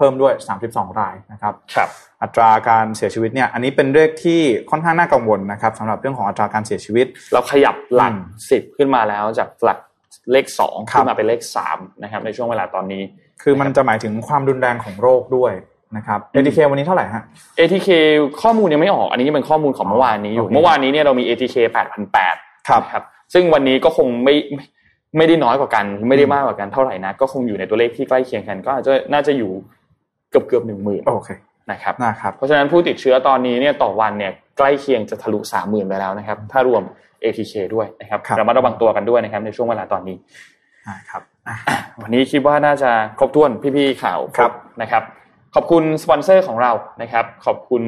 พิ่มด้วย 32 รายนะครับครับ อัตราการเสียชีวิตเนี่ย อันนี้เป็นเลขที่ค่อนข้างน่ากังวลนะครับสำหรับเรื่องของอัตราการเสียชีวิต เราขยับหลักอืมสิบขึ้นมาแล้วจากหลักเลขสองครับขึ้นมาเป็นเลขสามนะครับในช่วงเวลาตอนนี้ คือมันจะหมายถึงความรุนแรงของโรคด้วยนะครับ ATK วันนี้เท่าไหร่ฮะ ATK ข้อมูลยังไม่ออก อันนี้เป็นข้อมูลของเมื่อวานนี้อยู่โอเคเมื่อวานนี้เนี่ยเรามี ATK 8,800ครับครับ ซึ่งวันนี้ก็คงไม่ไม่ไม่ได้น้อยกว่ากัน ไม่ได้มากกว่ากันเท่าไหร่นะก็คงอยู่ในตัวเลขที่ใกล้เคียงกัน ก็อาจจะน่าจะอยู่ เกือบเกือบหนึ่งหมื่นโอเคนะครับนะครับ เพราะฉะนั้นผู้ติดเชื้อตอนนี้เนี่ยต่อวันเนี่ยใกล้เคียงจะทะลุสามหมื่นไปแล้วนะครับ ถ้ารวม ATK ด้วยนะครับครับระมัดระวังตัวกันด้วยนะครับในช่วงเวลาตอนนี้นะครับอะวันนี้คิดว่าน่าจะครบถ้วนพี่ๆข่าวครับนะครับ ขอบคุณสปอนเซอร์ของเรานะครับ ขอบคุณ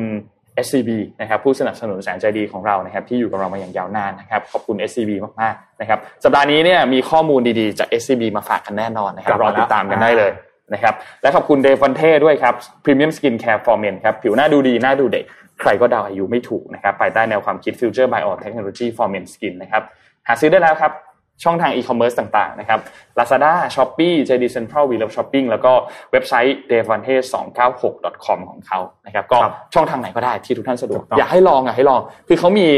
SCB นะครับผู้สนับสนุนแสนใจดีของเรานะครับที่อยู่กับเรามาอย่างยาวนานนะครับขอบคุณ SCB มากๆนะครับสัปดาห์นี้เนี่ยมีข้อมูลดีๆจาก SCB มาฝากกันแน่นอนนะครับกลับรอมาแล้วติดตามกันได้เลย นะครับและขอบคุณ Devante ด้วยครับ Premium Skincare for Men ครับผิวหน้าดูดีหน้าดูเด็ก ใครก็เดาอายุไม่ถูกนะครับภายใต้แนวความคิด Future Biotechnology for Men Skin นะครับหาซื้อได้แล้วครับ ช่องทางอีคอมเมิร์ซต่างๆนะครับ Lazada, Shopee, JD Central, We Love Shopping แล้วก็เว็บไซต์ d e v a n t e 2 9 6 com ของเขานะครับ ก็ครับช่องทางไหนก็ได้ที่ทุกท่านสะดวกถูกต้องอยากให้ลองอยากให้ลอง คือเขามี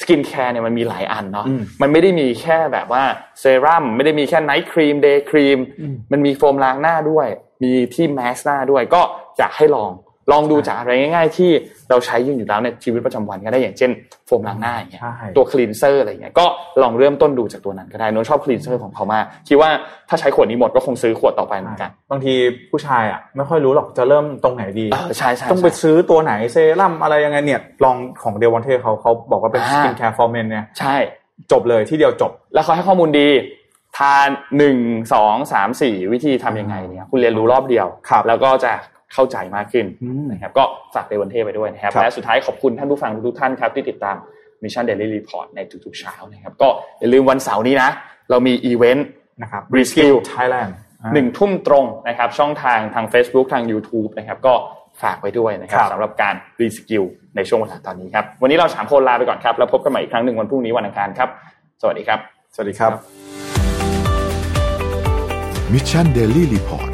skincare เนี่ยมันมีหลายอันเนาะอืมมันไม่ได้มีแค่แบบว่าเซรั่มไม่ได้มีแค่ night cream day cream อืมมันมีโฟมล้างหน้าด้วย มีที่แมสหน้าด้วย ก็อยากให้ลอง ลองดูจากอะไรง่าย ๆ ที่เราใช้อยู่แล้วในชีวิตประจำวันก็ได้อย่างเช่นโฟมล้างหน้าอย่างเงี้ยใช่ตัว cleanser อะไรเงี้ยก็ลองเริ่มต้นดูจากตัวนั้นก็ได้นนชอบ cleanser ของเขามากคิดว่าถ้าใช้ขวดนี้หมดก็คงซื้อขวดต่อไปเหมือนกัน บางทีผู้ชายอะไม่ค่อยรู้หรอกจะเริ่มตรงไหนดีเออใช่ใช่ต้องไปใช่ซื้อตัวไหนเซรั่มอะไรยังไงเนี่ยลองของเดวอนเทเขาเขาบอกว่าเป็นอ่า skincare for men เนี่ยใช่จบเลยที่เดียวจบ แล้วเขาให้ข้อมูลดีทานหนึ่งสองสามสี่วิธีทำยังไงเนี่ยคุณเรียนรู้รอบเดียวครับแล้วก็จะ เข้าใจมากขึ้นอืมนะครับก็ฝากเดวันเทไปด้วยนะครับครับ และสุดท้ายขอบคุณท่านผู้ฟังทุกๆท่านครับที่ติดตาม Mission Daily Report ในทุกๆเช้านะครับก็อย่าลืมวันเสาร์นี้นะ เรามีอีเวนต์นะครับ Reskill Thailand อ่าหนึ่งทุ่มตรงนะครับช่องทางทาง Facebook ทาง YouTube นะครับก็ฝากไว้ด้วยนะครับครับสำหรับการreskill ในช่วงเวลาตอนนี้ครับวันนี้เราสามคนลาไปก่อนครับ แล้วพบกันใหม่อีกครั้งหนึ่งวันพรุ่งนี้วันอังคารครับ สวัสดีครับ สวัสดีครับ Mission Daily Report